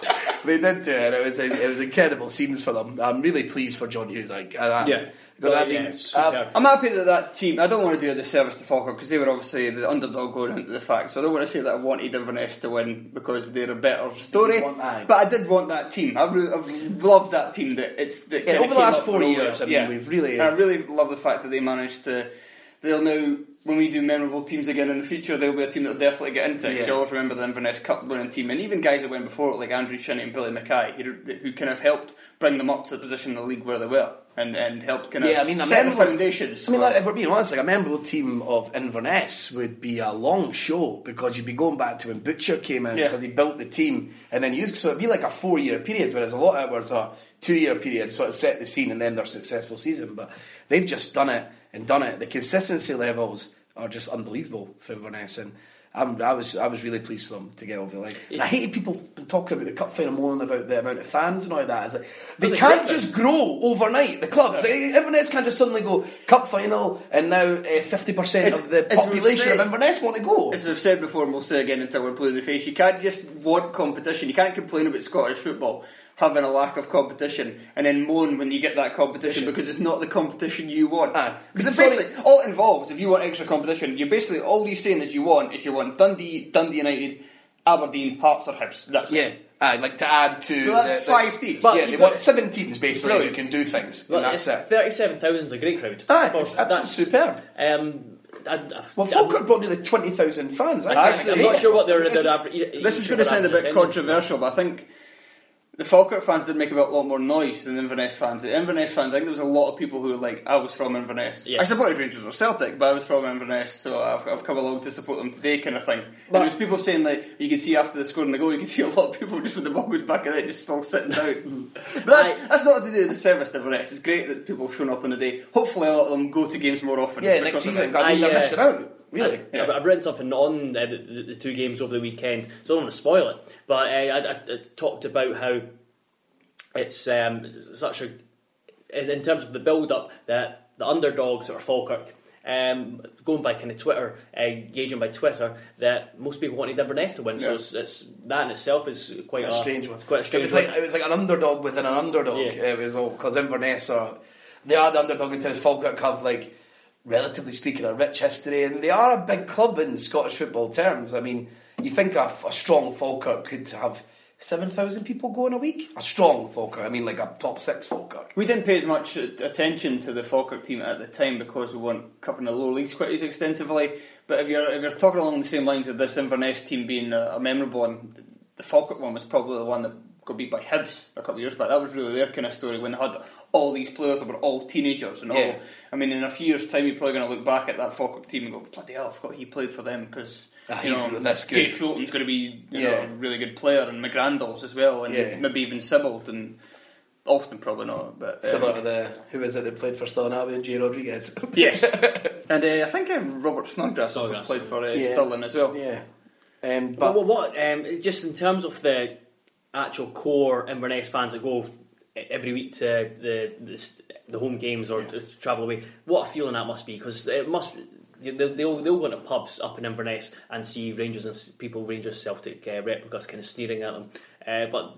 they did do it. It was it was incredible scenes for them. I'm really pleased for John Hughes. Like, Yeah. Because I Well, mean, yeah, uh. I'm happy that that team. I don't want to do a disservice to Falkirk because they were obviously the underdog going into the fact. So I don't want to say that I wanted Inverness to win because they're a better story. But I did want that team. I've, re- I've loved that team. That it's that Yeah, over the last four years. I mean, we've really- And I really love the fact that they managed to. They'll now. When we do memorable teams again in the future, they'll be a team that'll definitely get into Yeah. You always remember the Inverness Cup winning team, and even guys that went before it, like Andrew Shinnie and Billy Mackay, who, who kind of helped bring them up to the position in the league where they were, and, and helped kind of Yeah, I mean, set the foundations. I mean, like, if we're being honest, like a memorable team of Inverness would be a long show because you'd be going back to when Butcher came in Yeah. because he built the team and then used so it'd be like a four year period, whereas a lot of it was a two year period, sort of set the scene and then their successful season. But they've just done it and done it. The consistency levels are just unbelievable for Inverness and. I'm, I was I was really pleased for them to get over the line. And I hated people talking about the cup final, moaning about the amount of fans and all that. It's like they Well, can't they- just grow overnight. The clubs, like, Inverness can't just suddenly go cup final, and now eh, fifty percent of the as we've population of said- Inverness want to go. As we've said before, and we'll say again until we're blue in the face, you can't just want competition. You can't complain about Scottish football having a lack of competition and then moan when you get that competition because it's not the competition you want. Aye. Because Sorry. basically, all it involves, if you want extra competition, you're basically, all you're saying is you want, if you want Dundee, Dundee United, Aberdeen, Hearts or Hibs. That's Yeah, it. I'd like to add to. So that's the- five teams. But yeah, you've they got- want seven teams basically Brilliant. who can do things, Well, and that's it. 37,000 is a great crowd. Aye, For- it's absolutely that's- superb. Um, I, I, Well, Falkirk brought nearly twenty thousand fans. I Actually, I'm not sure what their, This- their average. This is going to sound a bit controversial, but I think the Falkirk fans did make a lot more noise than the Inverness fans. The Inverness fans, I think there was a lot of people who were like, I was from Inverness. Yeah. I supported Rangers or Celtic, but I was from Inverness, so I've, I've come along to support them today, kind of thing. And But- there was people saying like, you can see after the scoring the goal, you can see a lot of people just with the ball goes back in it, just still sitting down. but that's, I- that's not to do with the service to Inverness. It's great that people have shown up on the day. Hopefully, a lot of them go to games more often. Yeah, next season. it. I mean, they're uh, missing out. Really. I, have I've written something on uh, the, the, the two games over the weekend, so I don't want to spoil it. But uh, I, I, I talked about how it's um, such a, in in terms of the build up, that the underdogs or Falkirk, um, going by kind of Twitter, uh, gauging by Twitter, that most people wanted Inverness to win. So it's, it's that in itself is quite a a, strange one. Quite a It strange was one. like it was like an underdog within an underdog. Yeah. It was all because Inverness are they are the underdog in terms of Falkirk have like relatively speaking a rich history and they are a big club in Scottish football terms. I mean, you think a, a strong Falkirk could have seven thousand people going a week. A strong Falkirk. I mean, like a top six Falkirk. We didn't pay as much attention to the Falkirk team at the time because we weren't covering the lower leagues quite as extensively. But if you're if you're talking along the same lines of this Inverness team being a, a memorable one, the Falkirk one was probably the one that got beat by Hibs a couple of years back. That was really their kind of story when they had all these players that were all teenagers and all. I mean, in a few years' time, you're probably going to look back at that Falkirk team and go, "Bloody hell, I forgot he played for them." Because Ah, you he's know, this good. Jay Fulton's going to be you know, a really good player, and McGrandles as well, and Yeah. maybe even Sibbald and. Alston probably not, but um, Similar to the who is it that played for Stirling Albion, Jay Rodriguez. Yes, and uh, I think uh, Robert Snodgrass also played for uh, Yeah. Stirling as well. yeah. Um, But but what, what um, just in terms of the actual core Inverness fans that go every week to the the, the home games or to travel away, what a feeling that must be because it must. They'll, they'll, they'll go into pubs up in Inverness and see Rangers and people, Rangers Celtic uh, replicas kind of sneering at them. Uh, but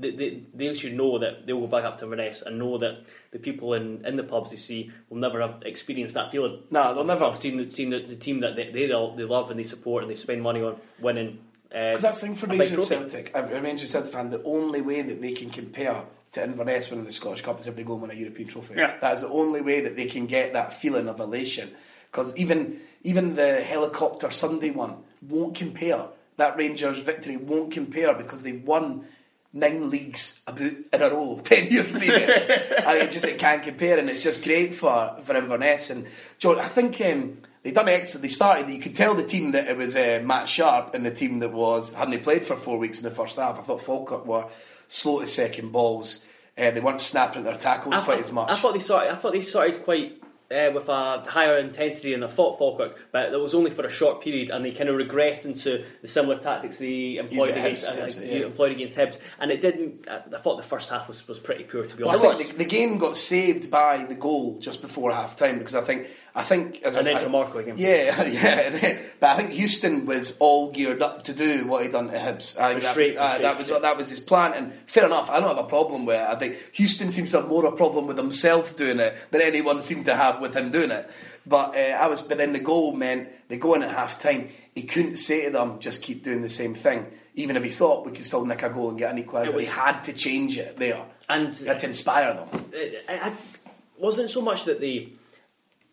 they, they, they should know that they'll go back up to Inverness and know that the people in, in the pubs they see will never have experienced that feeling. No, they'll never. have seen, the- seen the, the team that they, they, they love and they support and they spend money on winning. Uh, Because that's the thing for a big Rangers trophy. Celtic. A Rangers Celtic fan, the only way that they can compare to Inverness winning the Scottish Cup is if they go and win a European trophy. Yeah. That is the only way that they can get that feeling of elation. Because even even the helicopter Sunday one won't compare. That Rangers victory won't compare because they won nine leagues about in a row, ten years previous. I mean, just it can't compare, and it's just great for for Inverness. And John, I think um, they done excellent. They started. You could tell the team that it was uh, Matt Sharp and the team that was hadn't played for four weeks in the first half. I thought Falkirk were slow to second balls. Uh, they weren't snapping at their tackles I, quite I- as much. I thought they started. I thought they started quite uh, with a higher intensity and they fought Falkirk, but that was only for a short period, and they kind of regressed into the similar tactics they employed against, Hibs, uh, Hibs, yeah. employed against Hibs, and it didn't. I thought the first half was, was pretty poor, to be I honest. think the, the game got saved by the goal just before half time because I think I think as And then Tremarco again. Yeah, yeah, but I think Houston was all geared up to do what he'd done to Hibs. I think that, Frustrate- uh, that was that was his plan, and fair enough. I don't have a problem with it. I think Houston seems to have more of a problem with himself doing it than anyone seemed to have with him doing it. But uh, I was, but then the goal meant they go in at half time. He couldn't say to them, "Just keep doing the same thing." Even if he thought we could still nick a goal and get an equaliser, he had to change it there And had to inspire them. it, it wasn't so much that they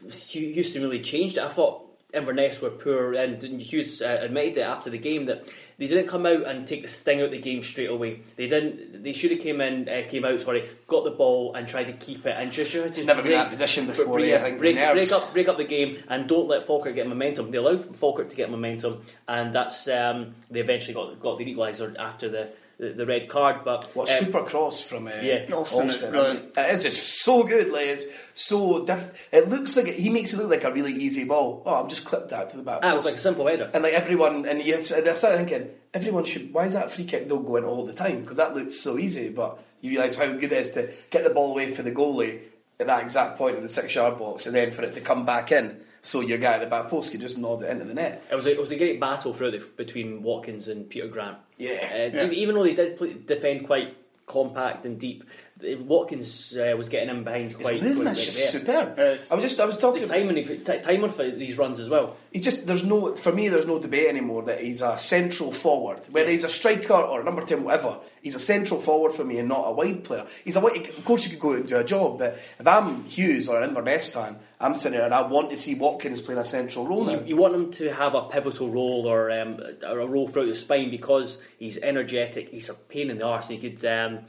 Houston really changed it. I thought Inverness were poor, and Hughes uh, admitted it after the game that they didn't come out and take the sting out of the game straight away. They didn't. They should have came in, uh, came out, sorry, got the ball and tried to keep it and just, just Never been in that position before, break, yeah, I think break, break up, break up the game, and don't let Falkirk get momentum. They allowed Falkirk to get momentum, and that's um, they eventually got got the equaliser after the, the the red card. But What um, super cross from uh, Yeah. Alston is Alston. brilliant. It is just so good, like it's so diff- It looks like it, he makes it look like a really easy ball. Oh, I've just clipped that to the back. that was like a simple header. and like everyone, and you, and I started thinking, everyone should. Why is that free kick don't go in all the time? Because that looks so easy, but you realise how good it is to get the ball away for the goalie at that exact point in the six-yard box, and then for it to come back in, so your guy at the back post could just nod it into the net. It was a, it was a great battle throughout the, between Watkins and Peter Grant. Yeah. Uh, Yeah. Even though they did play, defend quite compact and deep, the- Watkins uh, was getting in behind His quite. movement's quite just yeah. superb. Yes. I was just, I was talking. The timing, t- timing for these runs as well. He's just there's no for me there's no debate anymore that he's a central forward whether he's a striker or a number ten whatever he's a central forward for me and not a wide player he's a wide of course you could go out and do a job but if I'm Hughes or an Inverness fan I'm sitting there and I want to see Watkins playing a central role You, you want him to have a pivotal role or, um, or a role throughout the spine because he's energetic. He's a pain in the arse. And he could. Um,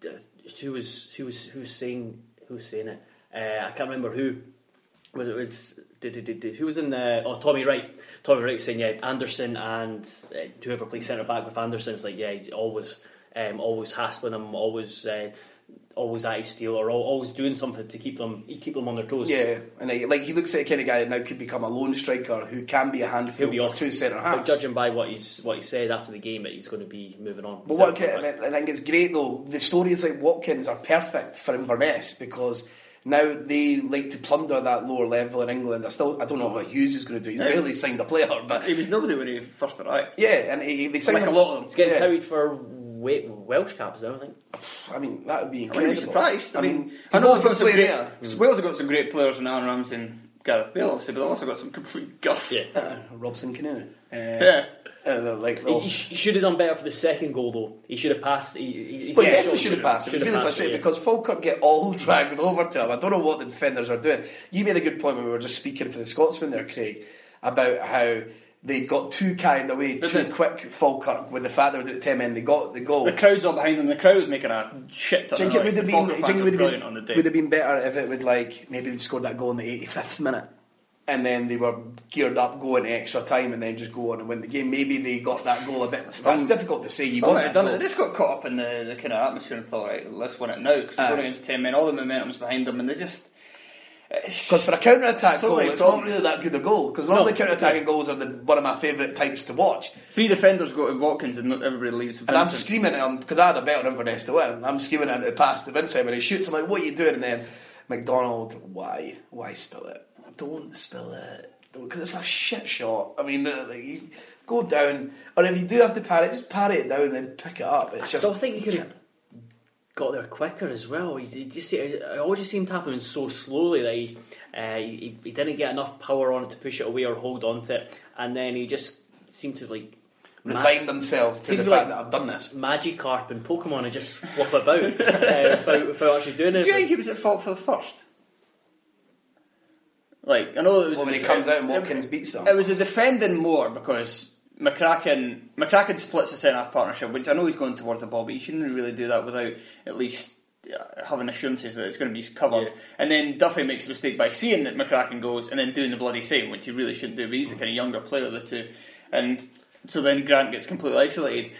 d- who was who was who was saying who was saying it? Uh, I can't remember who. Was it was who was in the oh Tommy Wright Tommy Wright saying yeah Anderson and uh, whoever plays centre back with Anderson is like yeah he's always um, always hassling him, always uh, always at his steel or always doing something to keep them keep them on their toes yeah and he, like he looks like the kind of guy that now could become a lone striker who can be a handful He'll be for off. two centre But halves judging by what he's what he said after the game, that he's going to be moving on. But what I I think it's great though, the stories like Watkins are perfect for Inverness because now they like to plunder that lower level in England. I still I don't know what Hughes is going to do. He's Yeah. barely signed a player, but He was nobody when he first arrived. yeah, and he, they signed Like a lot of them. He's getting yeah. touted for Wa- Welsh caps, I don't think. I mean, that would be I incredible. wouldn't be surprised. I mean, to I know go they've got from some playing great. there- Wales have got some great players in Aaron Ramsey and Gareth Bale, obviously, but they've also got some complete guff. Yeah. Uh, Robson-Kanu. Uh, Yeah. uh, like He, he should have done better for the second goal, though. He should have passed. He, he, he Well, he definitely should have passed. It was really frustrating yeah. because Falkirk get all dragged over to him. I don't know what the defenders are doing. You made a good point when we were just speaking for the Scotsman there, Craig, about how they got too carried away They too did. quick, Falkirk, with the fact they were it 10 men. They got the goal. The crowd's all behind them. The crowd was making a shit ton Do you of it noise. would have The been, Falkirk do you think fans it were would have brilliant been, on the day. would have been better if it would like maybe they scored that goal in the 85th minute and then they were geared up going extra time and then just go on and win the game. Maybe they got that goal a bit. That's difficult to say. You Still want might have that done it. goal. They just got caught up in the, the kind of atmosphere and thought, right, let's win it now because they're Aye. going against 10 men. All the momentum's behind them and they just. It's- Because for a counter attack goal, it's not really that good a goal. Because normally No. counter attacking goals are the, one of my favourite types to watch. Three defenders go to Watkins and not everybody leaves And I'm screaming at him because I had a bet on Inverness to win. I'm screaming at him to pass to Vincent when he shoots. I'm like, "What are you doing?" And then MacDonald, why, why spill it? Don't spill it because it's a shit shot. I mean, uh, like, you go down, or if you do have to parry it, just parry it down and then pick it up. It's I just, still think you could have got there quicker as well. He, he just I always just seemed to happen so slowly that he, uh, he he didn't get enough power on it to push it away or hold on to it, and then he just seemed to like. ma- resigned himself to the fact like- that I've done this. Magikarp and Pokemon and just flop about uh, without, without actually doing Did it. you think he was at fault for the first? Like, I know it was. Well, a when he comes out and it- Watkins beats him. It was a defending more because McCracken McCracken splits the centre half partnership, which I know he's going towards the ball, but he shouldn't really do that without at least uh, having assurances that it's going to be covered. Yeah. And then Duffy makes a mistake by seeing that McCracken goes and then doing the bloody same, which he really shouldn't do. But he's the kind of younger player of the two, and so then Grant gets completely isolated.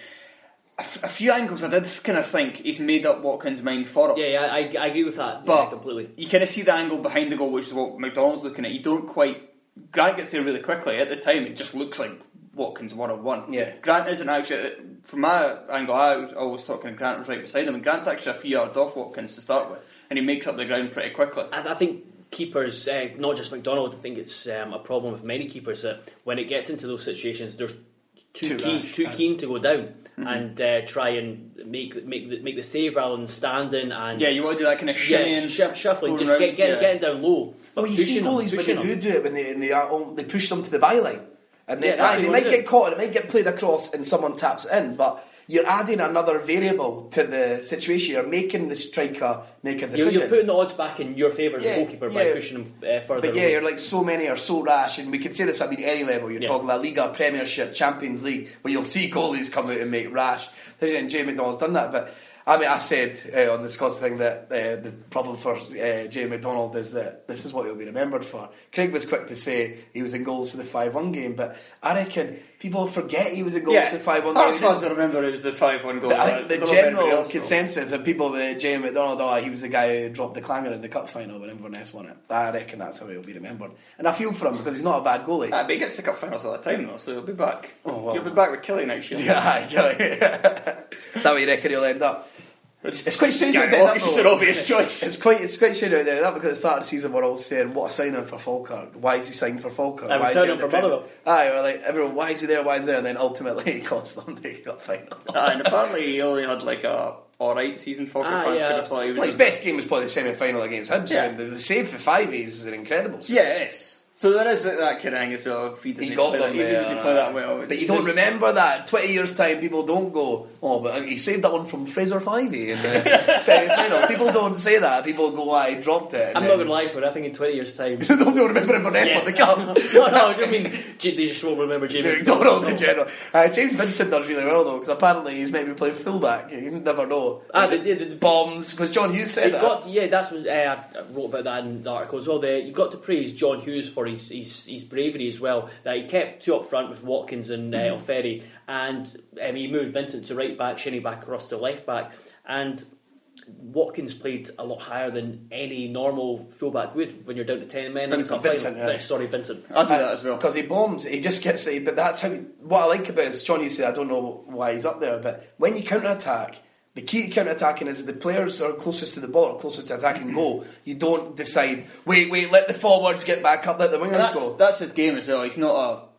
a, f- a few angles I did kind of think he's made up Watkins' mind for it. Yeah, yeah, I, I agree with that. But yeah, completely. you kind of see the angle behind the goal, which is what MacDonald's looking at. You don't quite. Grant gets there really quickly. At the time, it just looks like Watkins one on one. Yeah. Grant isn't actually. From my angle, I was always thought kind of Grant was right beside him, and Grant's actually a few yards off Watkins to start with, and he makes up the ground pretty quickly. I, I think keepers, uh, not just MacDonald, I think it's um, a problem with many keepers that when it gets into those situations, they're too, Too keen, rash, too keen to go down Mm-hmm. and uh, try and make make the, make the save rather than standing and Yeah, you want to do that kind of yeah, sh- shuffling, just round, get, get, yeah. getting down low. But Well, you see pushing them, goalies when they do do it when they, when they, are, they push them to the byline. And they, Yeah, aye, they might get caught and it might get played across and someone taps in, but you're adding another variable to the situation. You're making the striker make a You're, decision. you're putting the odds back in your favour as Yeah, a goalkeeper by pushing them uh, further. But yeah, away. you're like so many are so rash, and we can say this. I mean, any level. You're Yeah. talking La Liga, Premiership, Champions League, where you'll see goalies come out and make rash. There's And Jay MacDonald's done that, but I mean, I said uh, on the Scots thing that uh, the problem for uh, MacDonald is that this is what he'll be remembered for. Craig was quick to say he was in goals for the five-one game, but I reckon people forget he was in goals Yeah, for the five-one game. as far as I remember, it was the five-one goal. I think the don't know if anybody general consensus of people with Jay MacDonald, oh, he was the guy who dropped the clanger in the cup final when Inverness won it. I reckon that's how he'll be remembered. And I feel for him because he's not a bad goalie. Ah, but he gets to cup finals all the time though, so he'll be back. Oh, well. He'll be back with Killie next year. Yeah, yeah. Is that where you reckon he'll end up? It's quite strange. Yeah, how it's ended well, up, it's just an obvious choice. It's quite it's quite strange how it ended up because at the start of the season we're all saying what a signing for Falkirk. Why is he signed for Falkirk? And why is he him for Premier- Motherwell. Aye, we're like everyone. Why is he there? Why is he there? And then ultimately he cost them the cup final. Ah, and apparently he only had like a alright season for Ah, fans yeah, could have thought he was Well, his best game was probably the semi-final against Hibs. Yeah. and the save for five is an incredible. save. Yeah, it is. So there is that, that kind of thing as well. If he, doesn't He got play them that, even there. does he play that well. But you don't remember that. Twenty years time, people don't go. Oh, but he saved that one from Fraser Fyvie in the semi-final. People don't say that. People go, "I dropped it." I'm then- not going to lie to it. I think in 20 years' time. They don't remember Inverness Yeah. won the cup. no, no, I mean, J- they just won't remember Jamie MacDonald in general. Uh, James Vincent does really well though, because apparently he's maybe playing fullback. You never know. Ah, they did. The, Bombs, because John Hughes said that. got yeah, that's what uh, I wrote about that in the article as well. The, you've got to praise John Hughes for his, his his bravery as well. That he kept two up front with Watkins and uh, Mm-hmm. Ofere, and um, he moved Vincent to right back, Shinnie back across to left back, and Watkins played a lot higher than any normal fullback would when you're down to ten men. Vincent. Vincent, yeah. Uh, Sorry, Vincent. I'll do that as well. Because he bombs, he just gets it. But that's how. What I like about it is John Hughes said, I don't know why he's up there, but when you counter attack, the key to counter attacking is the players are closest to the ball, or closest to attacking mm-hmm. goal. You don't decide, wait, wait, let the forwards get back up, let the wingers that's go. that's his game as well. He's not a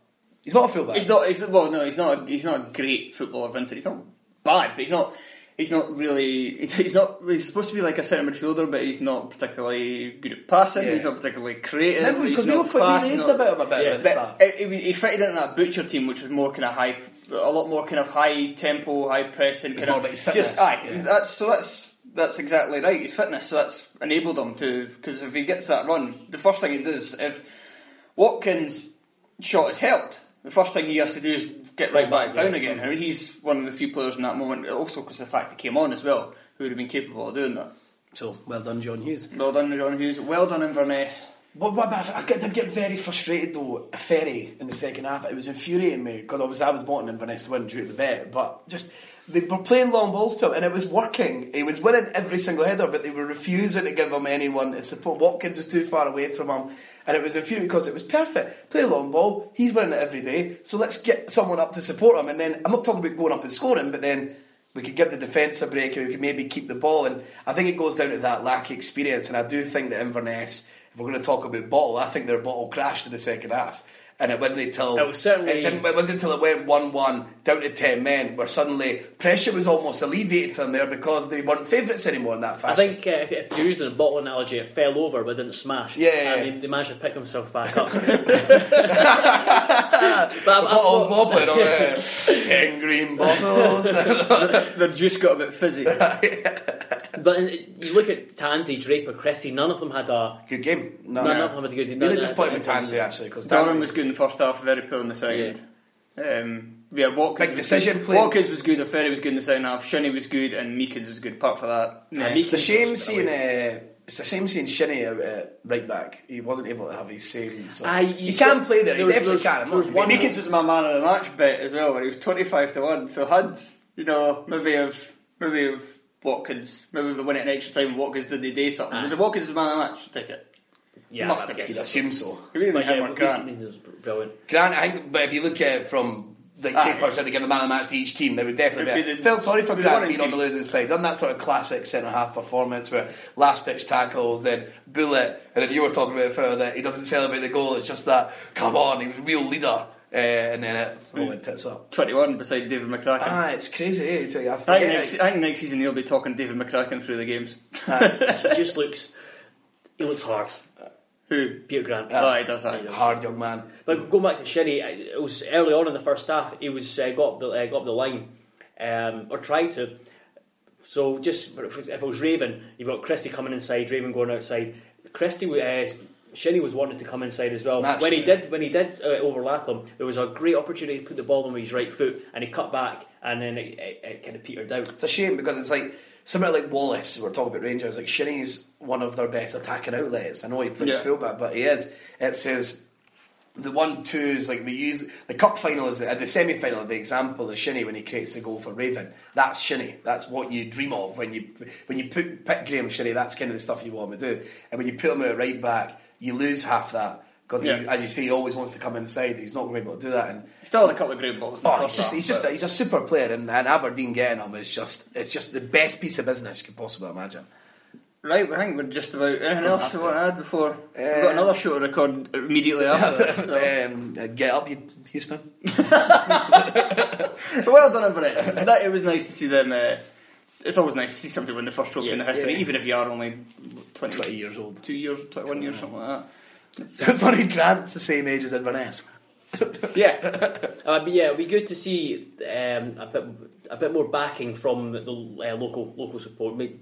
He's not a fullback. He's not. He's not, well, no, he's not. A, he's not a great footballer, Vincent. He's not bad, but he's not. He's not really. He's not. He's supposed to be like a centre midfielder, but he's not particularly good at passing. Yeah. He's not particularly creative. Remember, he's we not fast, we raved about him a bit Yeah, at the start. He, he fitted into that butcher team, which was more kind of high, a lot more kind of high tempo, high pressing. Kind more of about his fitness, Just, aye, yeah. that's so that's that's exactly right. His fitness. So that's enabled him to because if he gets that run, the first thing he does if Watkins' shot is held, the first thing he has to do is get right back down again. I mean, he's one of the few players in that moment. Also, because of the fact he came on as well, who would have been capable of doing that. So, well done, John Hughes. Well done, John Hughes. Well done, Inverness. But, but I get- did get very frustrated though. Ofere in the second half, it was infuriating me because obviously I was wanting Inverness to win due to the bet, but just they were playing long balls to him and it was working. He was winning every single header, but they were refusing to give him anyone to support. Watkins was too far away from him, and it was infuriating because it was perfect. Play long ball, he's winning it every day, so let's get someone up to support him. And then I'm not talking about going up and scoring, but then we could give the defence a break, and we could maybe keep the ball. And I think it goes down to that lack of experience. And I do think that Inverness, we're going to talk about bottle, I think their bottle crashed in the second half. And it wasn't until It was certainly- it, didn't- it wasn't until it went one-one down to ten men where suddenly pressure was almost alleviated from there because they weren't favourites anymore in that fashion. I think uh, if, if you're using a bottle analogy, it fell over but didn't smash. Yeah, yeah, and yeah. they, they managed to pick themselves back up. but I'm- bottles I'm- wobbling on there. ten green bottles. The juice got a bit fizzy. But uh, you look at Tansey, Draper, Christie, none of them had a. good game. No, None no. of them had a good. Really none- disappointed with Tansey actually because Durham was good in the first half, very poor in the second. Um, yeah, Watkins Big was decision good. playing. Watkins was good, Ferry was good in the second half, Shinnie was good, and Meekings was good. Apart from that, nah. Meekings- It's a shame seeing. Uh, it's a shame seeing Shinnie at uh, right back. He wasn't able to have his same. So. Aye, you he said- can play there. He there was- definitely can. There was one- Meekings was my man of the match bet as well, when he was twenty five to one. So had you know, maybe if maybe if Watkins, maybe if they win it in extra time, Watkins did the day something. Was ah. it Watkins was man of the match? Take it. Yeah, Must have guess You'd assume so. Maybe even But him yeah, or Grant. Leeds is brilliant. Grant, I think, but if you look at it from ah. the Aye. paper said to give the man of the match to each team, they would definitely It'd be. be the- felt sorry for it'd be the Grant winning being on the losing side. Done that sort of classic centre half performance where last ditch tackles, then bullet, and then you were talking about it further that he doesn't celebrate the goal. It's just that come on, he was a real leader, uh, and then it all went tits up. 21 beside David McCracken. Ah, it's crazy. Eh? It's like, I I think, next. I think next season he'll be talking David McCracken through the games. He just looks. He looks hard. Who? Peter Grant. Oh, he does that. He does. hard young man. But going back to Shinnie, it was early on in the first half. He was uh, got up the uh, got up the line, um, or tried to. So just if it was Raven, you've got Christie coming inside, Raven going outside. Christie, uh, Shinnie was wanting to come inside as well. When he did, when he did uh, overlap him, there was a great opportunity to put the ball on with his right foot, and he cut back, and then it, it, it kind of petered out. It's a shame because it's like somebody like Wallace. We're talking about Rangers. Like Shinnie's one of their best attacking outlets. I know he plays Yeah. fullback, but he is. It says the one twos like they use the cup final is uh, the semi final. The example is Shinnie when he creates the goal for Raven. That's Shinnie. That's what you dream of when you when you put pick Graeme Shinnie. That's kind of the stuff you want him to do. And when you put him out right back, you lose half that. Because Yeah. as you see, he always wants to come inside. He's not going to be able to do that. And Still had a couple of great balls. Oh, he's just half, he's just a, he's a super player, and, and Aberdeen getting him is just it's just the best piece of business you could possibly imagine. Right, I think we're just about anything else you want to add before we've Uh, got another show to record immediately after this. So. um, uh, get up, you Houston. well done, Inverness. That it was nice to see them. Uh, it's always nice to see somebody win the first trophy in the history, yeah. even if you are only 20, 20 years old. two years, twenty-one years, something like that. Funny, Grant's the same age as Inverness. That. Yeah, Uh, but yeah, it'd be good to see um, a bit a bit more backing from the uh, local local support. Maybe-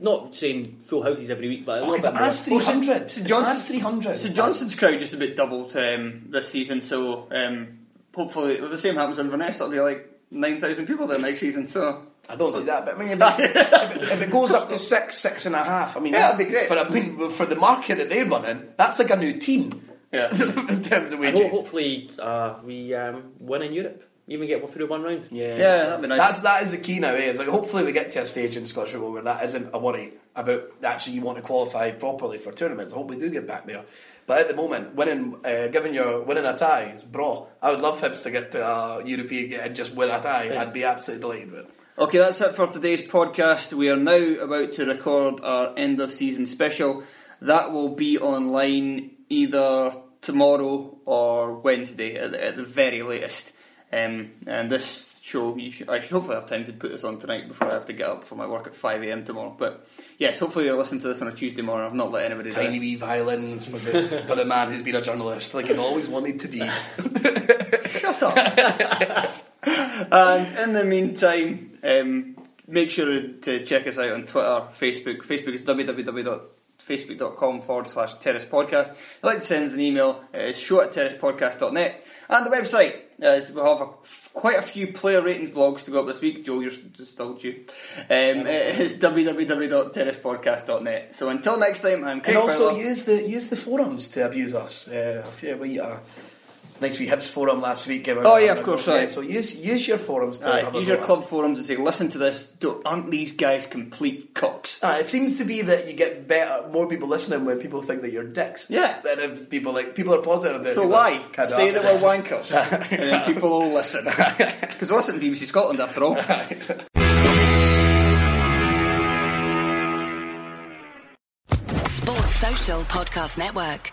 Not saying full houses every week, but a little if bit it more. 300, St it Johnstone- adds 300. St Johnstone's crowd just a bit doubled um, this season, so um, hopefully if the same happens in Inverness, it'll be like nine thousand people there next season. So I don't see that, but I mean, if it, if it goes up to six, six and a half, I mean, Yeah, that'd be great. For I mean, for the market that they're running, that's like a new team yeah, in terms of wages. ho- hopefully, uh, we um, win in Europe. Even get one through one round. Yeah, Yeah, that'd be nice. That's that is the key now. Eh? It's like hopefully we get to a stage in Scottish football where that isn't a worry about actually you want to qualify properly for tournaments. I hope we do get back there. But at the moment, winning, uh, given your winning a tie is bra. I would love Hibs to get to a European and just win a tie. I'd be absolutely delighted with. it. Okay, that's it for today's podcast. We are now about to record our end of season special. That will be online either tomorrow or Wednesday at the, at the very latest. Um, and this show, you should, I should hopefully have time to put this on tonight before I have to get up for my work at 5am tomorrow. But yes, hopefully you're listening to this on a Tuesday morning. I've not let anybody Tiny down. wee violins for the for the man who's been a journalist, like he's always wanted to be. Shut up. and in the meantime, um, make sure to check us out on Twitter, Facebook. Facebook is www.facebook.com forward slash terrace podcast. If you'd like to send us an email, it's show at terracepodcast.net. And the website, is we have a, quite a few player ratings blogs to go up this week. Joe, you're still due. Um, it's www.terracepodcast.net. So until next time, I'm Craig And also Fowler. use the use the forums to abuse us. Uh, we uh, nice wee Hibs forum last week. gave Oh, yeah, of course, Yeah, right. So use use your forums to Aye, have use your club us. forums and say, listen to this. Don't, aren't these guys complete cocks? Uh, it seems to be that you get better, more people listening when people think that you're dicks. Yeah. Than if people like people are positive about. So People lie, can't say do that we're wankers, and then people will listen. Because listen to BBC Scotland after all. Sports Social Podcast Network.